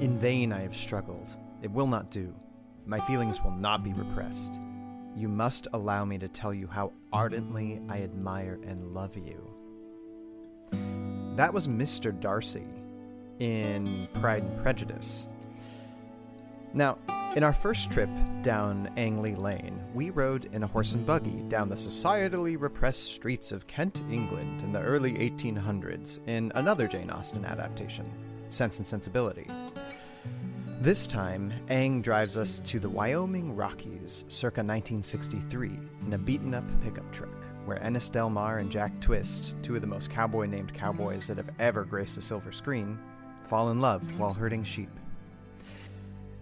In vain I have struggled. It will not do. My feelings will not be repressed. You must allow me to tell you how ardently I admire and love you. That was Mr. Darcy in Pride and Prejudice. Now, in our first trip down Ang Lee Lane, we rode in a horse and buggy down the societally repressed streets of Kent, England in the early 1800s in another Jane Austen adaptation, Sense and Sensibility. This time, Ang drives us to the Wyoming Rockies circa 1963 in a beaten up pickup truck, where Ennis Del Mar and Jack Twist, two of the most cowboy named cowboys that have ever graced the silver screen, fall in love while herding sheep.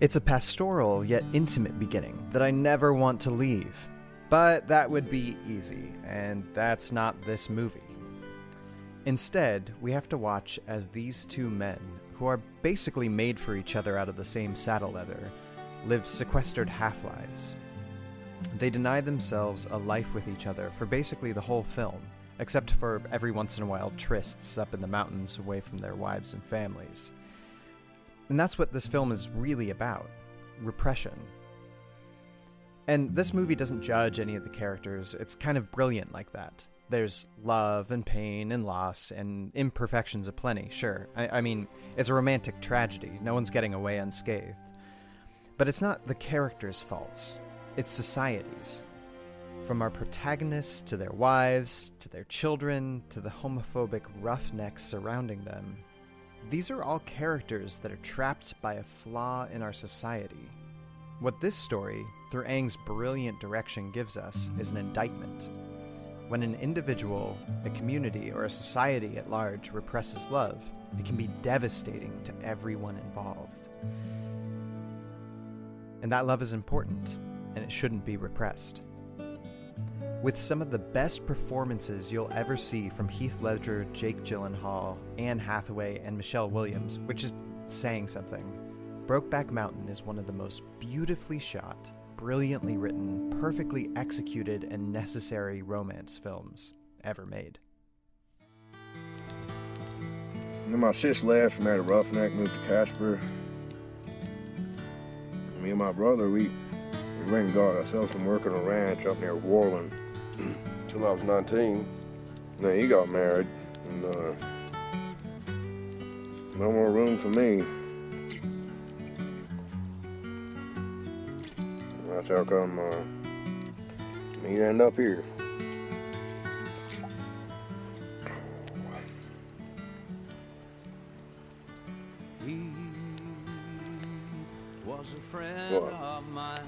It's a pastoral yet intimate beginning that I never want to leave. But that would be easy, and that's not this movie. Instead, we have to watch as these two men, who are basically made for each other out of the same saddle leather, live sequestered half lives. They deny themselves a life with each other for basically the whole film, except for every once in a while trysts up in the mountains away from their wives and families. And that's what this film is really about repression. And this movie doesn't judge any of the characters, it's kind of brilliant like that. There's love and pain and loss and imperfections aplenty, sure. I, I mean, it's a romantic tragedy, no one's getting away unscathed. But it's not the characters' faults, it's society's. From our protagonists to their wives, to their children, to the homophobic roughnecks surrounding them, these are all characters that are trapped by a flaw in our society. What this story, through Ang's brilliant direction, gives us is an indictment. When an individual, a community, or a society at large represses love, it can be devastating to everyone involved. And that love is important, and it shouldn't be repressed. With some of the best performances you'll ever see from Heath Ledger, Jake Gyllenhaal, Anne Hathaway, and Michelle Williams, which is saying something, Brokeback Mountain is one of the most beautifully shot, brilliantly written, perfectly executed, and necessary romance films ever made. Then my sis left and married a roughneck, moved to Casper. Me and my brother, we, we went and got ourselves some work on a ranch up near Worland till I was 19. And then he got married, and uh, no more room for me. That's how come uh, he'd end up here. He was a friend What? of mine.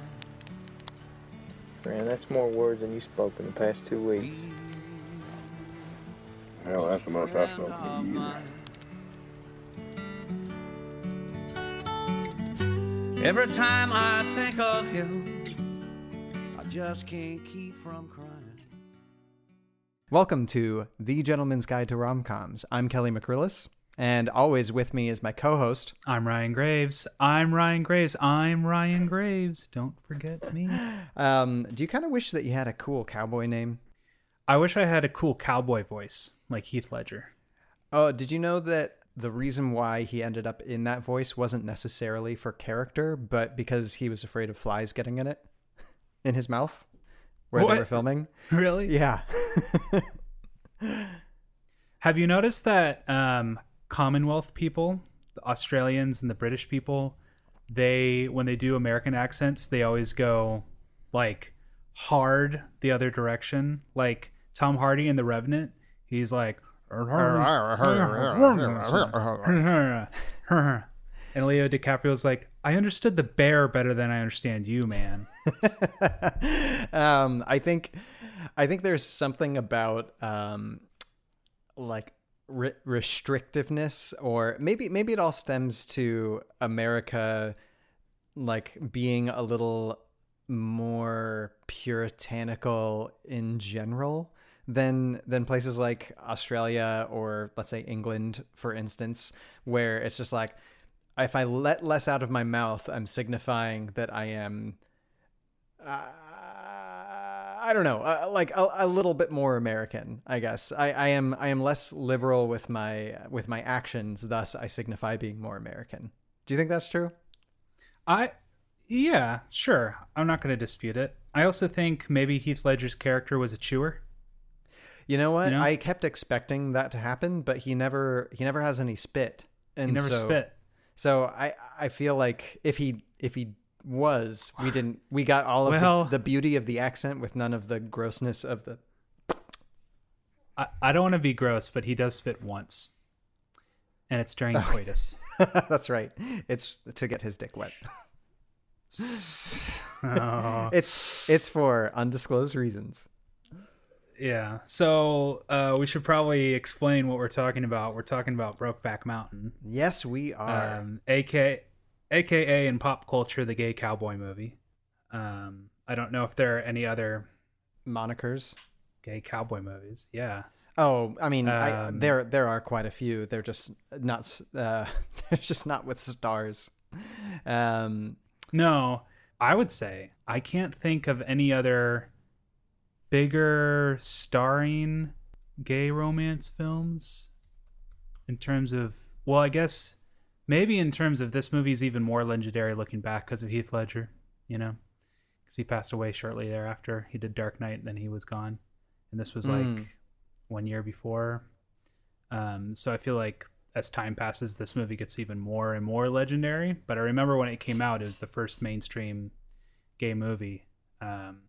Man, that's more words than you spoke in the past two weeks. Hell, that's the most I spoke in a year. Every time I think of him, I just can't keep from crying. Welcome to The Gentleman's Guide to Romcoms. I'm Kelly McCrillis, and always with me is my co host. I'm Ryan Graves. I'm Ryan Graves. I'm Ryan Graves. Don't forget me. Um, do you kind of wish that you had a cool cowboy name? I wish I had a cool cowboy voice like Heath Ledger. Oh, did you know that the reason why he ended up in that voice wasn't necessarily for character, but because he was afraid of flies getting in it, in his mouth, where they were filming? Really? Yeah. Have you noticed that um, Commonwealth people, the Australians and the British people, they when they do American accents, they always go like hard the other direction. Like Tom Hardy in The Revenant, he's like and Leo DiCaprio's like, I understood the bear better than I understand you, man. um, I think, I think there's something about um, like re- restrictiveness, or maybe maybe it all stems to America, like being a little more puritanical in general than than places like Australia or let's say England, for instance, where it's just like if I let less out of my mouth, I'm signifying that I am uh, I don't know, uh, like a, a little bit more American, I guess. I, I am I am less liberal with my with my actions, thus I signify being more American. Do you think that's true? I, yeah, sure. I'm not going to dispute it. I also think maybe Heath Ledger's character was a chewer. You know what? You know? I kept expecting that to happen, but he never he never has any spit. And He never so, spit. So I I feel like if he if he was, we didn't we got all of Well- the, the beauty of the accent with none of the grossness of the I, I don't want to be gross, but he does spit once, and it's during coitus. That's right. It's to get his dick wet. Oh. It's it's for undisclosed reasons. Yeah. So uh, we should probably explain what we're talking about. We're talking about Brokeback Mountain, Yes, we are. um, AK, aka in pop culture, the gay cowboy movie. Um, I don't know if there are any other Monikers. gay cowboy movies. Yeah. Oh, I mean, I, Um, there there are quite a few. They're just not. Uh, they're just not with stars. Um, No, I would say I can't think of any other bigger starring gay romance films in terms of well, I guess maybe in terms of this movie's even more legendary looking back because of Heath Ledger, you know, because he passed away shortly thereafter. He did Dark Knight, and then he was gone, and this was like Mm. one year before. Um, so I feel like as time passes, this movie gets even more and more legendary. But I remember when it came out, it was the first mainstream gay movie. Um,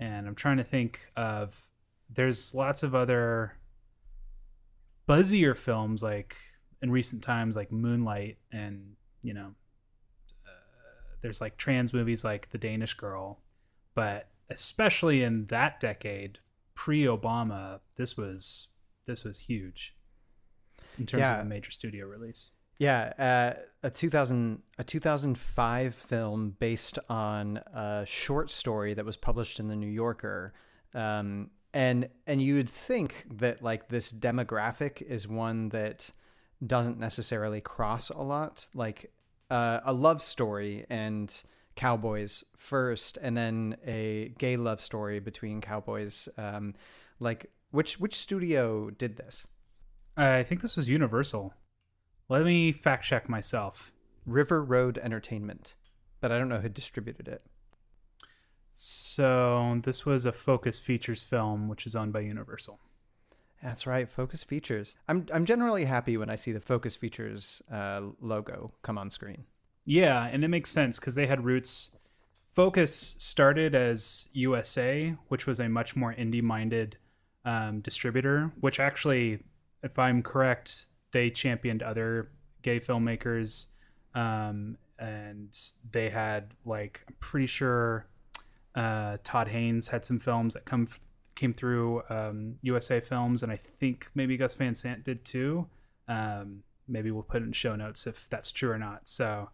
and I'm trying to think of there's lots of other buzzier films like in recent times, like Moonlight, and you know, uh, there's like trans movies like The Danish Girl, but especially in that decade, pre-Obama, this was this was huge in terms Yeah. of a major studio release. yeah, uh, a 2000 a 2005 film based on a short story that was published in the New Yorker. Um, and and you would think that like this demographic is one that doesn't necessarily cross a lot, like uh, a love story and cowboys first, and then a gay love story between cowboys. Um, like which which studio did this? I think this was Universal. Let me fact check myself. River Road Entertainment, but I don't know who distributed it. So this was a Focus Features film, which is owned by Universal. That's right, Focus Features. I'm I'm generally happy when I see the Focus Features uh, logo come on screen. Yeah, and it makes sense because they had roots. Focus started as USA, which was a much more indie-minded um, distributor. Which actually, if I'm correct, they championed other gay filmmakers, um, and they had like I'm pretty sure uh, Todd Haynes had some films that come came through um, USA Films, and I think maybe Gus Van Sant did too. Um, maybe we'll put it in show notes if that's true or not. So,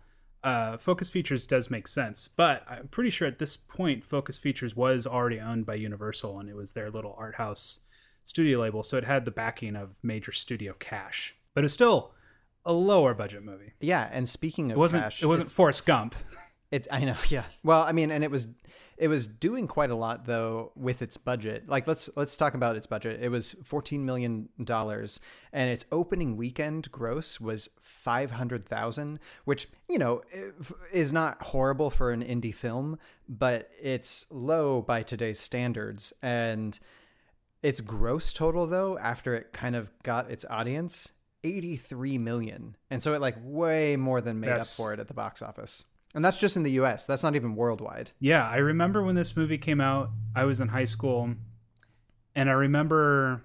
uh, Focus Features does make sense, but I'm pretty sure at this point, Focus Features was already owned by Universal, and it was their little art house studio label, so it had the backing of major studio cash. But it's still a lower budget movie. Yeah, and speaking of It wasn't. cash, it wasn't Forrest Gump. It's I know, yeah. Well, I mean, and it was it was doing quite a lot though with its budget. Like let's let's talk about its budget. It was 14 million dollars and its opening weekend gross was 500,000, which, you know, is not horrible for an indie film, but it's low by today's standards and its gross total though after it kind of got its audience 83 million. And so it like way more than made That's- up for it at the box office. And that's just in the US. That's not even worldwide. Yeah, I remember when this movie came out, I was in high school and I remember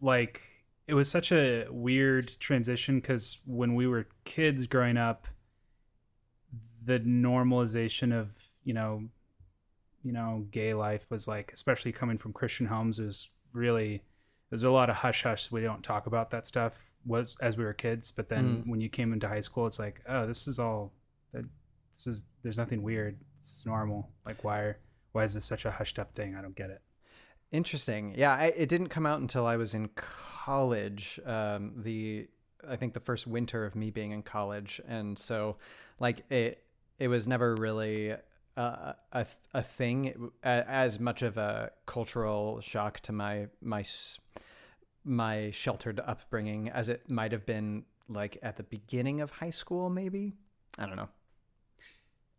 like it was such a weird transition cuz when we were kids growing up the normalization of, you know, you know, gay life was like especially coming from Christian homes was really there's a lot of hush hush we don't talk about that stuff was as we were kids but then Mm. when you came into high school it's like oh this is all that this is there's nothing weird It's normal like why why is this such a hushed up thing i don't get it Interesting. Yeah, I, it didn't come out until I was in college. Um, the I think the first winter of me being in college, and so like it it was never really a a, a thing as much of a cultural shock to my my my sheltered upbringing as it might have been like at the beginning of high school, maybe. I don't know.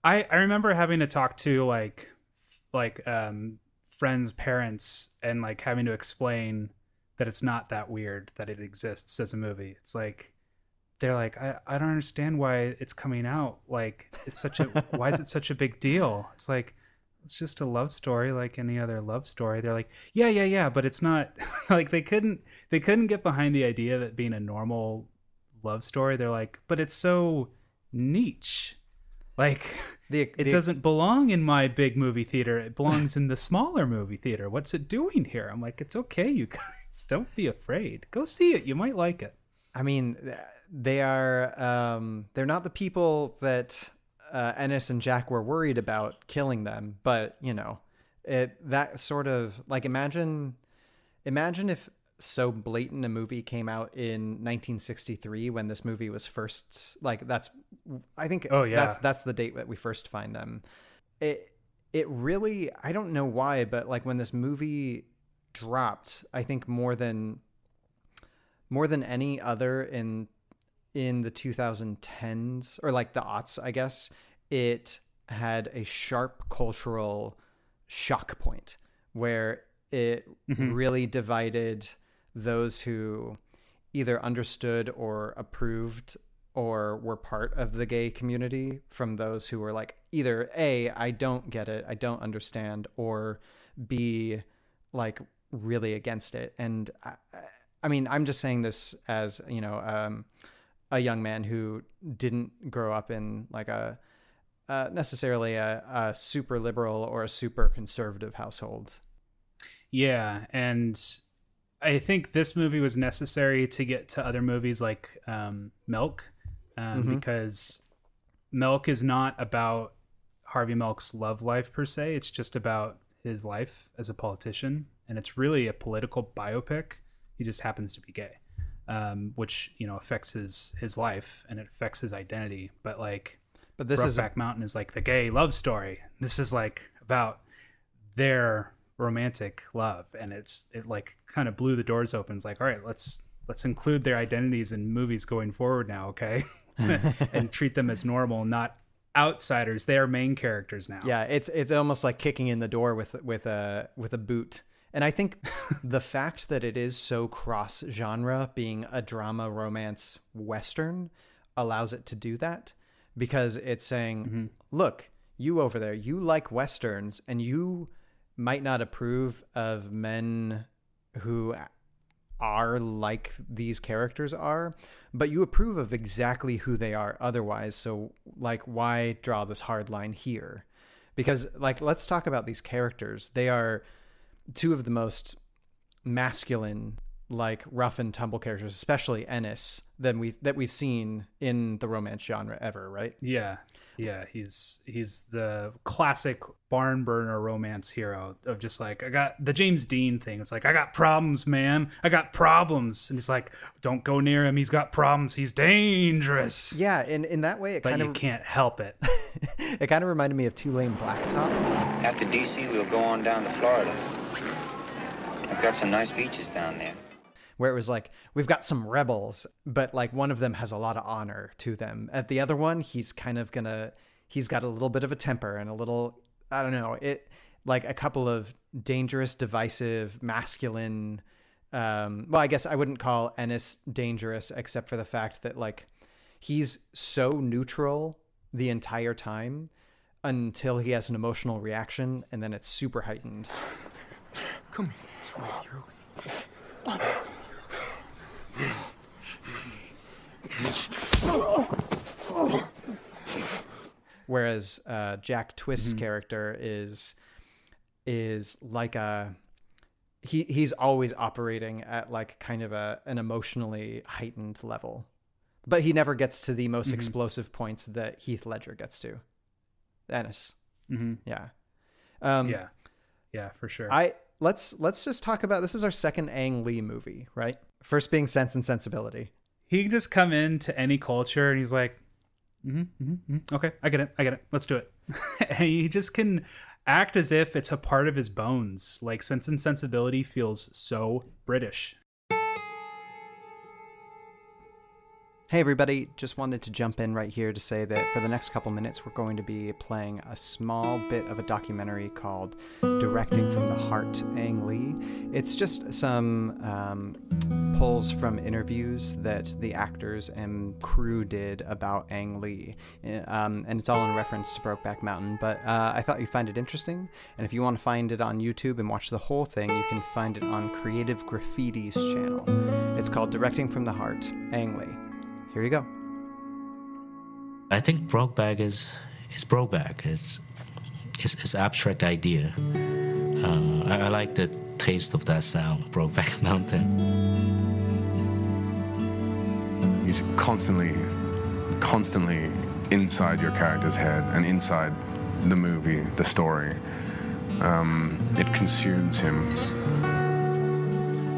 I I remember having to talk to like like um friends' parents and like having to explain that it's not that weird that it exists as a movie. It's like they're like I, I don't understand why it's coming out. Like it's such a why is it such a big deal? It's like it's just a love story like any other love story. They're like, "Yeah, yeah, yeah, but it's not like they couldn't they couldn't get behind the idea of it being a normal love story. They're like, "But it's so niche." Like The, it doesn't belong in my big movie theater. It belongs in the smaller movie theater. What's it doing here? I'm like, it's okay, you guys. Don't be afraid. Go see it. You might like it. I mean, they are um, they're not the people that uh, Ennis and Jack were worried about killing them, but you know, it that sort of like imagine imagine if so blatant a movie came out in 1963 when this movie was first like that's I think Oh, yeah. that's that's the date that we first find them. It it really I don't know why, but like when this movie dropped, I think more than more than any other in in the 2010s or like the aughts, I guess, it had a sharp cultural shock point where it mm-hmm. really divided those who either understood or approved or were part of the gay community from those who were like either a I don't get it, I don't understand or b like really against it. And I, I mean I'm just saying this as you know um, a young man who didn't grow up in like a uh, necessarily a, a super liberal or a super conservative household. Yeah, and I think this movie was necessary to get to other movies like um, Milk, um, because Milk is not about Harvey Milk's love life per se. It's just about his life as a politician, and it's really a political biopic. He just happens to be gay, um, which you know affects his his life and it affects his identity. But like but this is Brokeback Mountain is like the gay love story. This is like about their romantic love, and it's it like kind of blew the doors open. It's like, all right, let's let's include their identities in movies going forward now, okay, and treat them as normal, not outsiders. They are main characters now. Yeah, it's it's almost like kicking in the door with with a with a boot. And I think the fact that it is so cross genre, being a drama, romance, western, allows it to do that because it's saying, mm-hmm. look, you over there, you like westerns, and you might not approve of men who are like these characters are, but you approve of exactly who they are otherwise. So, like, why draw this hard line here? Because, like, let's talk about these characters. They are two of the most masculine, like rough and tumble characters, especially Ennis, than we that we've seen in the romance genre ever, right? Yeah. Yeah, he's he's the classic barn burner romance hero of just like I got the James Dean thing. It's like I got problems, man. I got problems, and he's like, "Don't go near him. He's got problems. He's dangerous." Yeah, in in that way, it But kind you of can't help it. it kind of reminded me of Two-Lane Blacktop. After D.C., we'll go on down to Florida. I've got some nice beaches down there. Where it was like we've got some rebels but like one of them has a lot of honor to them at the other one he's kind of gonna he's got a little bit of a temper and a little i don't know it like a couple of dangerous divisive masculine um well i guess i wouldn't call ennis dangerous except for the fact that like he's so neutral the entire time until he has an emotional reaction and then it's super heightened Come here. Come here. You're okay. Whereas uh, Jack Twist's character is is like a he he's always operating at like kind of a an emotionally heightened level, but he never gets to the most explosive points that Heath Ledger gets to. Ennis, hmm yeah, um, Yeah, yeah, for sure. I let's let's just talk about this is our second Ang Lee movie, right? First being Sense and Sensibility. he can just come into any culture and he's like, hmm hmm okay, I get it, I get it, let's do it. and he just can act as if it's a part of his bones. Like Sense and Sensibility feels so British. Hey, everybody, just wanted to jump in right here to say that for the next couple minutes, we're going to be playing a small bit of a documentary called Directing from the Heart Ang Lee. It's just some um, pulls from interviews that the actors and crew did about Ang Lee. Um, and it's all in reference to Brokeback Mountain, but uh, I thought you'd find it interesting. And if you want to find it on YouTube and watch the whole thing, you can find it on Creative Graffiti's channel. It's called Directing from the Heart Ang Lee. Here you go. I think Brokeback is is Brokeback. It's it's, it's abstract idea. Uh, I, I like the taste of that sound, Brokeback Mountain. He's constantly, constantly inside your character's head and inside the movie, the story. Um, it consumes him.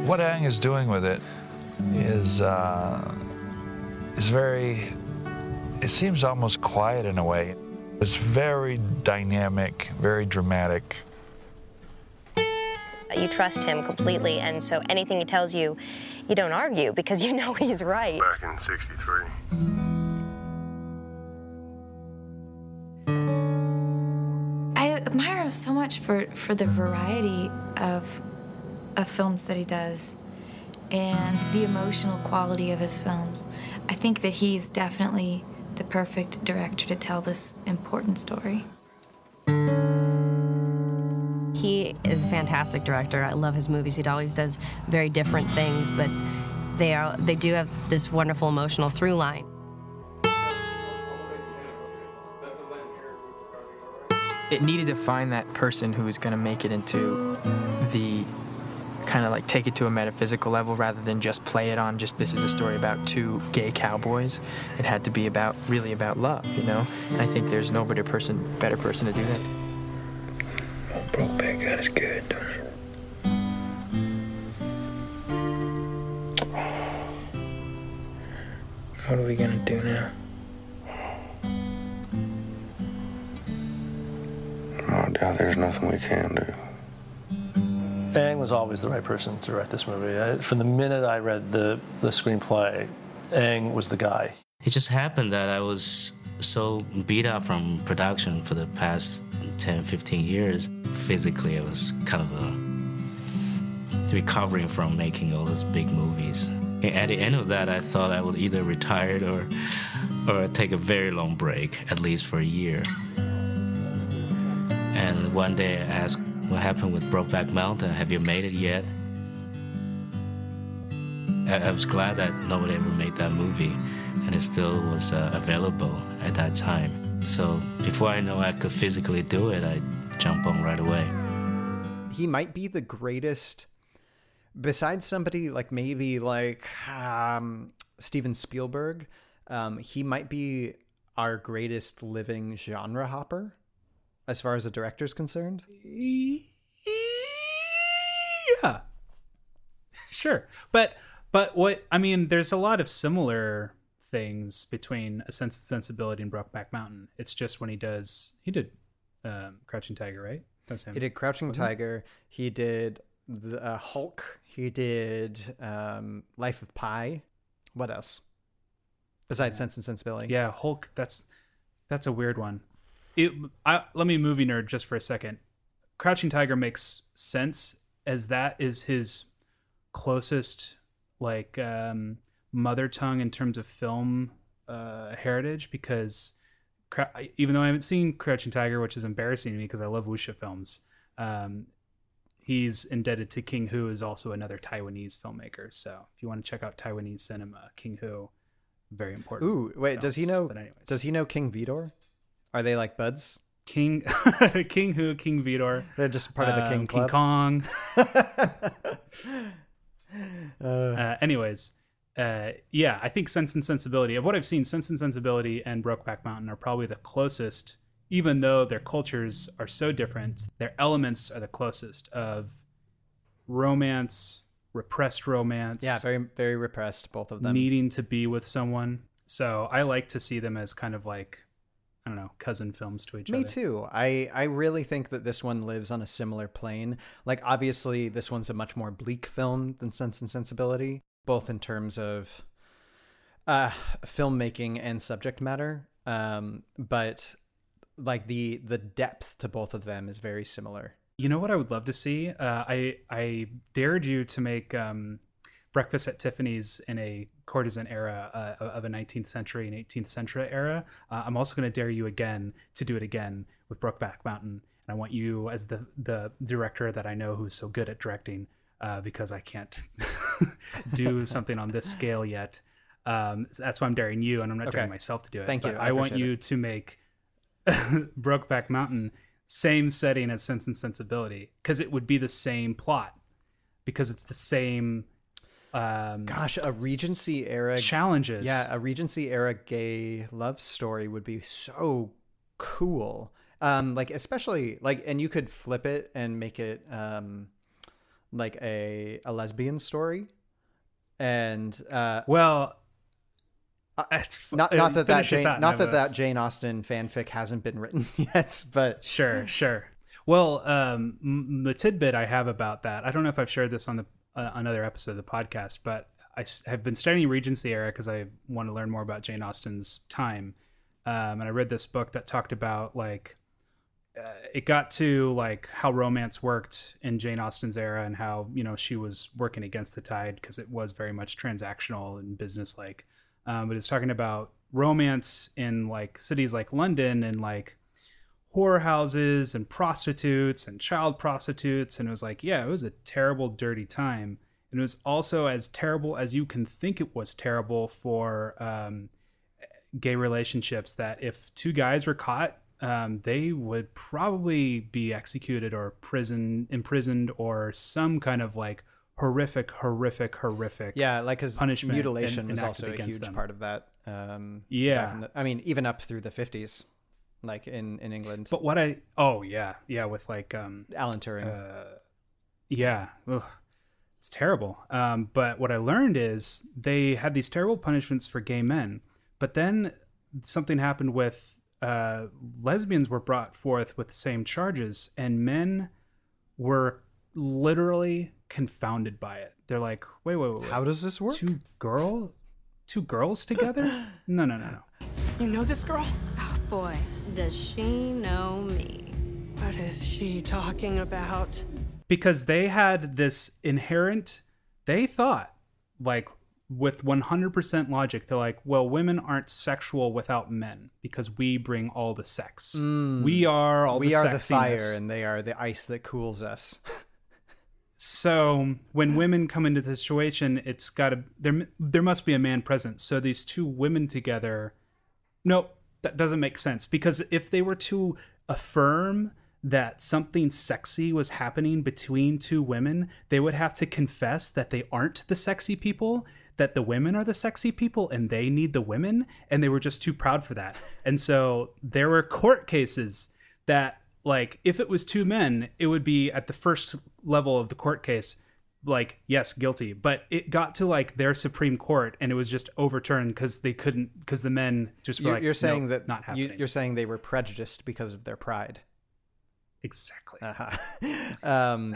What Ang is doing with it is uh, is very. It seems almost quiet in a way. It's very dynamic, very dramatic. You trust him completely, and so anything he tells you, you don't argue because you know he's right. Back in 63. I admire him so much for, for the variety of, of films that he does and the emotional quality of his films. I think that he's definitely the perfect director to tell this important story. He is a fantastic director. I love his movies. He always does very different things, but they are they do have this wonderful emotional through line. It needed to find that person who was going to make it into the kind of like take it to a metaphysical level rather than just play it on just this is a story about two gay cowboys. It had to be about really about love, you know. And I think there's no better person, better person to do that. Oh, Brokeback, that is good, don't it? What are we gonna do now? Oh, doubt there's nothing we can do. Ang was always the right person to write this movie. I, from the minute I read the, the screenplay, Ang was the guy. It just happened that I was so beat up from production for the past 10, 15 years. Physically, I was kind of a, recovering from making all those big movies. At the end of that, I thought I would either retire or, or take a very long break, at least for a year. And one day I asked, what happened with Brokeback Mountain? Have you made it yet? I, I was glad that nobody ever made that movie, and it still was uh, available at that time. So before I know I could physically do it, I jump on right away. He might be the greatest, besides somebody like maybe like um, Steven Spielberg. Um, he might be our greatest living genre hopper as far as a director's concerned. Yeah. Sure. But but what I mean, there's a lot of similar things between A Sense of Sensibility and Brokeback Mountain. It's just when he does he did um, Crouching Tiger, right? That's him. He did Crouching Wasn't? Tiger. He did the uh, Hulk. He did um, Life of Pi. What else? Besides Sense and Sensibility. Yeah, Hulk. That's that's a weird one. It. I, let me movie nerd just for a second. Crouching Tiger makes sense as that is his closest like um, mother tongue in terms of film uh, heritage because even though I haven't seen Crouching Tiger, which is embarrassing to me because I love wuxia films, um, he's indebted to King Hu, is also another Taiwanese filmmaker. So if you want to check out Taiwanese cinema, King Hu, very important. Ooh, wait. Does he know? But anyways. Does he know King Vidor? Are they like buds? King King who? King Vidor. They're just part of the um, King King Kong. Uh, uh, anyways, uh, yeah, I think Sense and Sensibility of what I've seen, Sense and Sensibility and Brokeback Mountain are probably the closest, even though their cultures are so different. Their elements are the closest of romance, repressed romance. yeah, very very repressed. Both of them. needing to be with someone. So I like to see them as kind of like I don't know, cousin films to each Me other. Me too. I I really think that this one lives on a similar plane. Like obviously this one's a much more bleak film than Sense and Sensibility, both in terms of uh, filmmaking and subject matter, um, but like the the depth to both of them is very similar. You know what I would love to see? Uh, I I dared you to make um, Breakfast at Tiffany's in a courtesan era uh, of a 19th century and 18th century era. Uh, I'm also going to dare you again to do it again with Brokeback Mountain. And I want you, as the the director that I know who's so good at directing, uh, because I can't do something on this scale yet. Um, that's why I'm daring you, and I'm not Okay. daring myself to do it. Thank you. I I, want you to make Brokeback Mountain same setting as Sense and Sensibility because it would be the same plot because it's the same. Um, Gosh, a Regency era challenges. Yeah, a Regency era gay love story would be so cool. Um, like especially like, and you could flip it and make it um, like a a lesbian story. And uh, well, it's not uh, not that that Jane, not that a- that Jane Austen fanfic hasn't been written yet, but sure, sure. Well, um, the tidbit I have about that, I don't know if I've shared this on the uh, another episode of the podcast, but I have been studying Regency era because I want to learn more about Jane Austen's time, um, and I read this book that talked about like uh, it got to like how romance worked in Jane Austen's era and how you know she was working against the tide because it was very much transactional and business like. Um, but it's talking about romance in like cities like London and like whorehouses and prostitutes and child prostitutes and it was like yeah it was a terrible dirty time and it was also as terrible as you can think it was terrible for um, gay relationships that if two guys were caught um, they would probably be executed or prison imprisoned or some kind of like horrific horrific horrific yeah, like because punishment mutilation en- was also a huge them. part of that. Um, Yeah. the- I mean, even up through the fifties, like in in England. But what I oh yeah yeah with like um Alan Turing. Uh, yeah, Ugh. it's terrible. Um, but what I learned is they had these terrible punishments for gay men, but then something happened with uh, lesbians were brought forth with the same charges, and men were literally confounded by it. They're like, wait, wait, wait, wait. How does this work? Two girls, two girls together? No, no, no, no. You know this girl? Oh boy, does she know me? What is she talking about? because they had this inherent they thought like with 100% logic they're like well women aren't sexual without men because we bring all the sex Mm. we are all we the are the fire, and they are the ice that cools us. so when women come into the situation it's got to there there must be a man present so these two women together nope that doesn't make sense. Because if they were to affirm that something sexy was happening between two women they would have to confess that they aren't the sexy people that the women are the sexy people and they need the women and they were just too proud for that. And so there were court cases that like if it was two men it would be at the first level of the court case like yes guilty but it got to like their supreme court and it was just overturned because they couldn't because the men just were You're, like you're saying "No, that not you, happening you're saying they were prejudiced because of their pride. exactly uh-huh. um,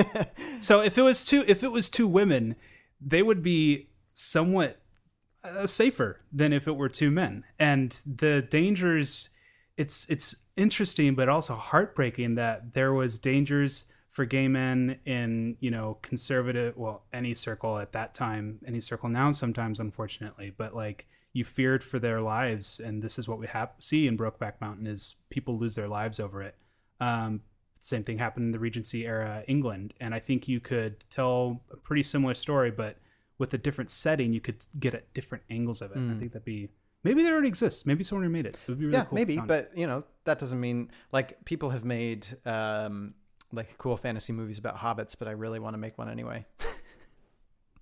so if it was two if it was two women they would be somewhat uh, safer than if it were two men and the dangers it's it's interesting but also heartbreaking that there was dangers for gay men in you know conservative well any circle at that time any circle now sometimes unfortunately but like you feared for their lives and this is what we have see in brokeback mountain is people lose their lives over it. Um, same thing happened in the regency era england and i think you could tell a pretty similar story but with a different setting you could get at different angles of it. I Mm. think that'd be maybe there already exists maybe someone made it. It would be really yeah, cool maybe, but you know that doesn't mean like people have made um, like cool fantasy movies about hobbits, but I really want to make one anyway.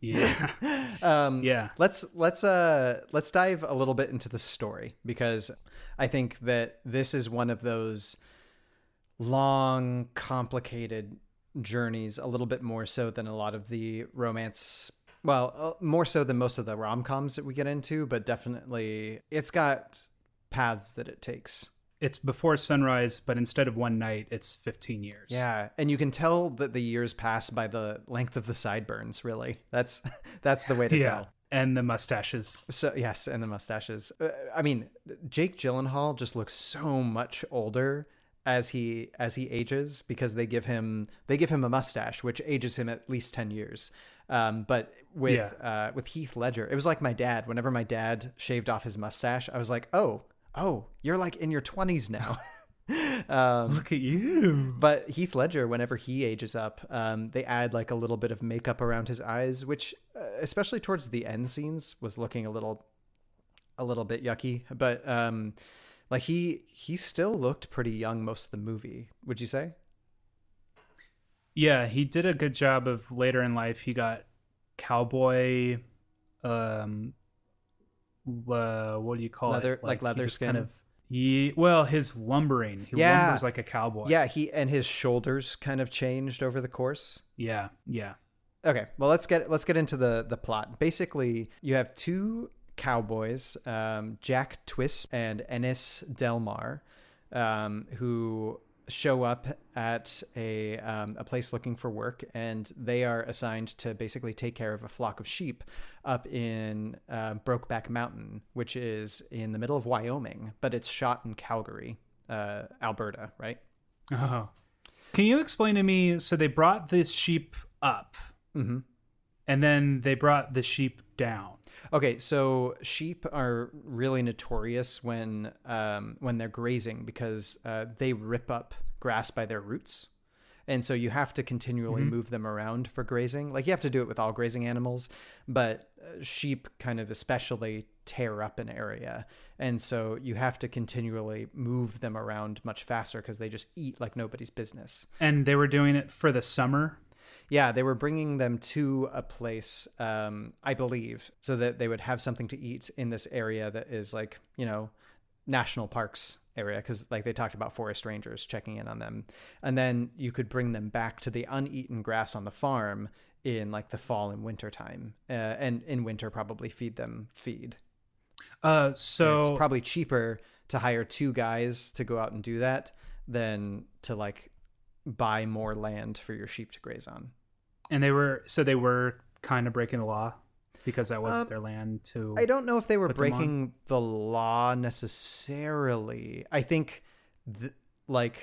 Yeah. um, Yeah. Let's let's uh let's dive a little bit into the story because I think that this is one of those long, complicated journeys. A little bit more so than a lot of the romance. Well, uh, more so than most of the rom coms that we get into, but definitely it's got paths that it takes. It's before sunrise but instead of one night it's 15 years Yeah, and you can tell that the years pass by the length of the sideburns. Really, that's that's the way to Yeah. tell. and the mustaches. So yes, and the mustaches. Uh, I mean, Jake Gyllenhaal just looks so much older as he as he ages because they give him they give him a mustache which ages him at least 10 years um, but with Yeah. uh, with Heath Ledger it was like my dad whenever my dad shaved off his mustache I was like oh oh you're like in your 20s now um, Look at you. but Heath Ledger, whenever he ages up, um, they add like a little bit of makeup around his eyes, which, uh, especially towards the end scenes, was looking a little, a little bit yucky. But um, like he he still looked pretty young most of the movie. Would you say? Yeah, he did a good job of later in life. He got cowboy, um, uh, what do you call Leather- it? like he leather skin? Kind of. He, well, his lumbering. He yeah, lumbers like a cowboy. Yeah, he and his shoulders kind of changed over the course. Yeah, yeah. Okay, well let's get let's get into the the plot. Basically, you have two cowboys, um, Jack Twist and Ennis Del Mar, um, who show up at a um, a place looking for work, and they are assigned to basically take care of a flock of sheep up in uh, Brokeback Mountain, which is in the middle of Wyoming, but it's shot in Calgary, uh, Alberta, right? Oh. Can you explain to me? So they brought this sheep up, Mhm. and then they brought the sheep down. Okay, so sheep are really notorious when um, when they're grazing because uh, they rip up grass by their roots, and so you have to continually Mhm. move them around for grazing. Like you have to do it with all grazing animals, but uh, sheep kind of especially tear up an area, and so you have to continually move them around much faster because they just eat like nobody's business. And they were doing it for the summer. Yeah, they were bringing them to a place, um, I believe, so that they would have something to eat in this area that is like, you know, national parks area because like they talked about forest rangers checking in on them. And then you could bring them back to the uneaten grass on the farm in like the fall and winter time uh, and in winter probably feed them feed. Uh, And so it's probably cheaper to hire two guys to go out and do that than to like buy more land for your sheep to graze on and they were so they were kind of breaking the law because that wasn't Um, their land to. I don't know if they were put them on. breaking the law necessarily. I think, th- like,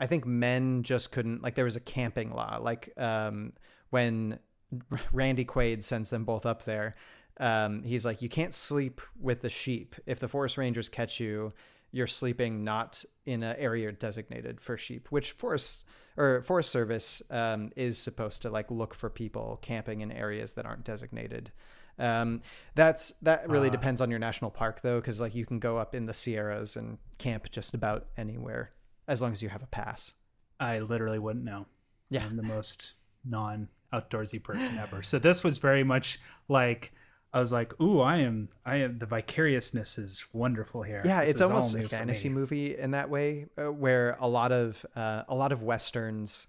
I think men just couldn't. Like, there was a camping law. Like, um, when Randy Quaid sends them both up there, um, he's like, you can't sleep with the sheep. If the forest rangers catch you, you're sleeping not in an area designated for sheep, which forest or Forest Service um, is supposed to like look for people camping in areas that aren't designated. Um, that's that really Ah. depends on your national park though, because like you can go up in the Sierras and camp just about anywhere as long as you have a pass. I literally wouldn't know. Yeah. I'm the most non outdoorsy person ever. So this was very much like I was like, "Ooh, I am, I am." The vicariousness is wonderful here. Yeah, This it's almost a fantasy movie in that way, uh, where a lot of uh, a lot of westerns,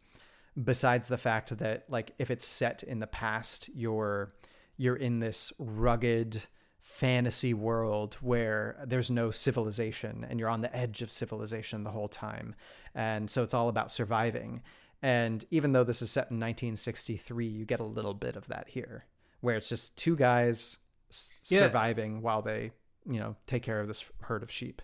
besides the fact that like if it's set in the past, you're you're in this rugged fantasy world where there's no civilization and you're on the edge of civilization the whole time, and so it's all about surviving. And even though this is set in 1963, you get a little bit of that here, where it's just two guys s- Yeah. surviving while they, you know, take care of this herd of sheep.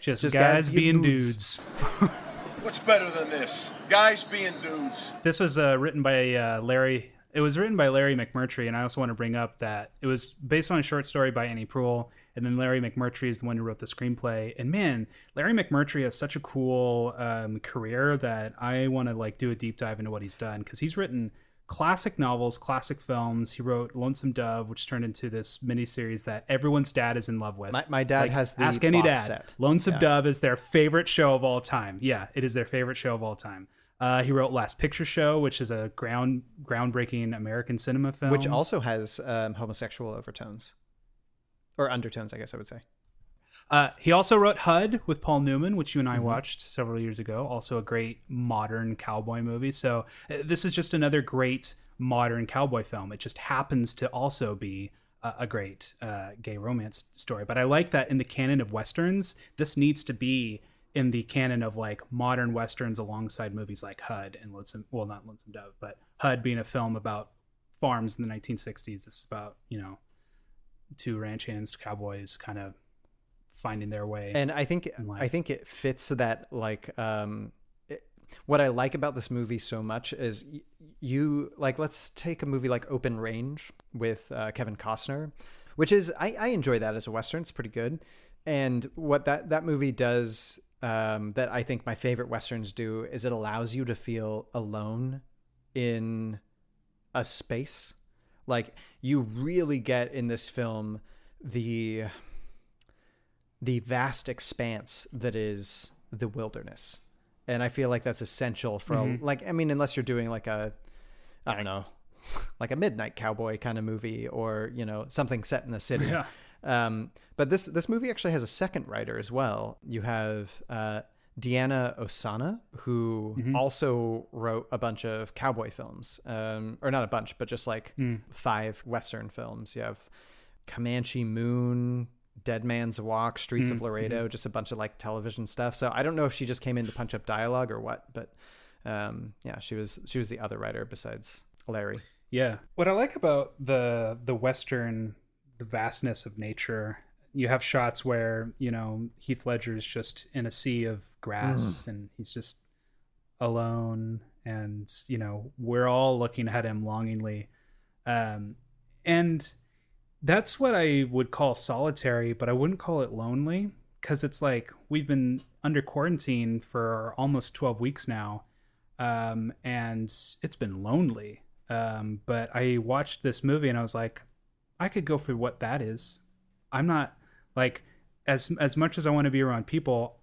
Just, guys, being dudes. What's better than this? Guys being dudes. This was uh, written by uh, Larry. It was written by Larry McMurtry, and I also want to bring up that it was based on a short story by Annie Proulx, and then Larry McMurtry is the one who wrote the screenplay. And man, Larry McMurtry has such a cool um, career that I want to like do a deep dive into what he's done because he's written classic novels, classic films. He wrote Lonesome Dove, which turned into this miniseries that everyone's dad is in love with. My- my dad Like, has the ask any dad. set. Lonesome Yeah. Dove is their favorite show of all time. Yeah, it is their favorite show of all time. Uh, he wrote Last Picture Show, which is a ground groundbreaking American cinema film. which also has um, homosexual overtones or undertones, I guess I would say. Uh, he also wrote HUD with Paul Newman, which you and I Mhm. watched several years ago. Also a great modern cowboy movie. So uh, this is just another great modern cowboy film. It just happens to also be a, a great uh, gay romance story. But I like that in the canon of westerns, this needs to be in the canon of like modern westerns alongside movies like HUD and Lonesome. Well, not Lonesome Dove, but HUD being a film about farms in the 1960s. It's about you know two ranch hands, cowboys, kind of finding their way. and I think. I think it fits that like um it, what I like about this movie so much is y- you like let's take a movie like Open Range with uh, Kevin Costner, which is I, I enjoy that as a western. It's pretty good, and what that that movie does um, that I think my favorite westerns do is it allows you to feel alone in a space. Like you really get in this film the the vast expanse that is the wilderness. And I feel like that's essential for a- Mhm. like I mean unless you're doing like a I don't know, like a midnight cowboy kind of movie or, you know, something set in the city. Yeah. Um, but this this movie actually has a second writer as well. You have uh, Diana Ossana, who Mhm. also wrote a bunch of cowboy films, um, or not a bunch, but just like Mm. five Western films. You have Comanche Moon, Dead Man's Walk, Streets of Mm, Laredo, just a bunch of like television stuff. So I don't know if she just came in to punch up dialogue or what, but um, yeah, she was she was the other writer besides Larry. Yeah. What I like about the the western, the vastness of nature, you have shots where you know Heath Ledger is just in a sea of grass and he's just alone, and you know we're all looking at him longingly, um, and that's what I would call solitary, but I wouldn't call it lonely because it's like we've been under quarantine for almost 12 weeks now um, and it's been lonely. Um, but I watched this movie and I was like, I could go for what that is. I'm not like as as much as I want to be around people.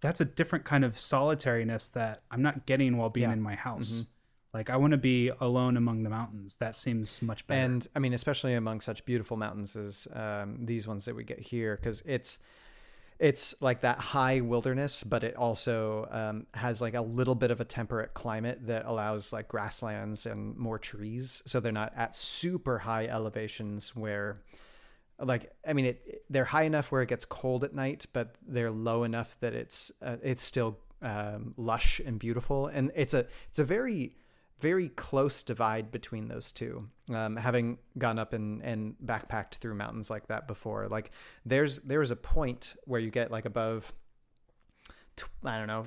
That's a different kind of solitariness that I'm not getting while being Yeah. in my house. Mhm. Like I want to be alone among the mountains. That seems much better. And I mean, especially among such beautiful mountains as um, these ones that we get here, because it's it's like that high wilderness, but it also um, has like a little bit of a temperate climate that allows like grasslands and more trees, so they're not at super high elevations where. Like I mean, it they're high enough where it gets cold at night, but they're low enough that it's uh, it's still um, lush and beautiful, and it's a it's a very very close divide between those two. Um, having gone up and, and backpacked through mountains like that before, like there's there's a point where you get like above, I don't know,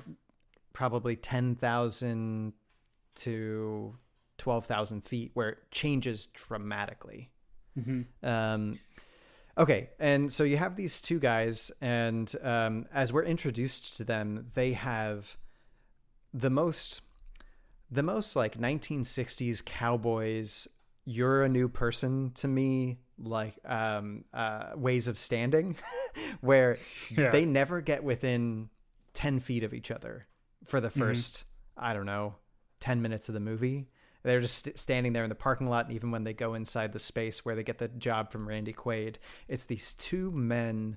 probably ten thousand to twelve thousand feet, where it changes dramatically. Mhm. Um, okay, and so you have these two guys, and um, as we're introduced to them, they have the most the most like 1960s cowboys you're a new person to me like um uh ways of standing where Yeah. they never get within 10 feet of each other for the Mhm. 1st i don't know 10 minutes of the movie they're just standing there in the parking lot and even when they go inside the space where they get the job from randy quaid it's these two men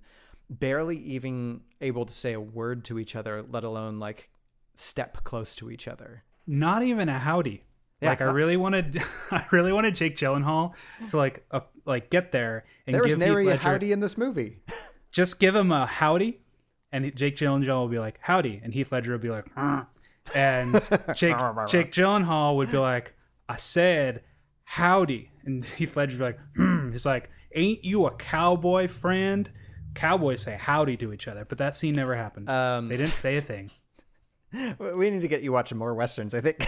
barely even able to say a word to each other let alone like step close to each other not even a howdy. Yeah, like I really wanted, I really wanted Jake Gyllenhaal to like, uh, like get there and there was give nary Heath a Ledger, howdy in this movie Just give him a howdy, and Jake Gyllenhaal will be like howdy, and Heath Ledger will be like, "Mm." and Jake Jake Gyllenhaal would be like, I said howdy, and Heath Ledger would be like, hmm. he's like, ain't you a cowboy friend? Cowboys say howdy to each other, but that scene never happened. Um, they didn't say a thing. we need to get you watching more westerns i think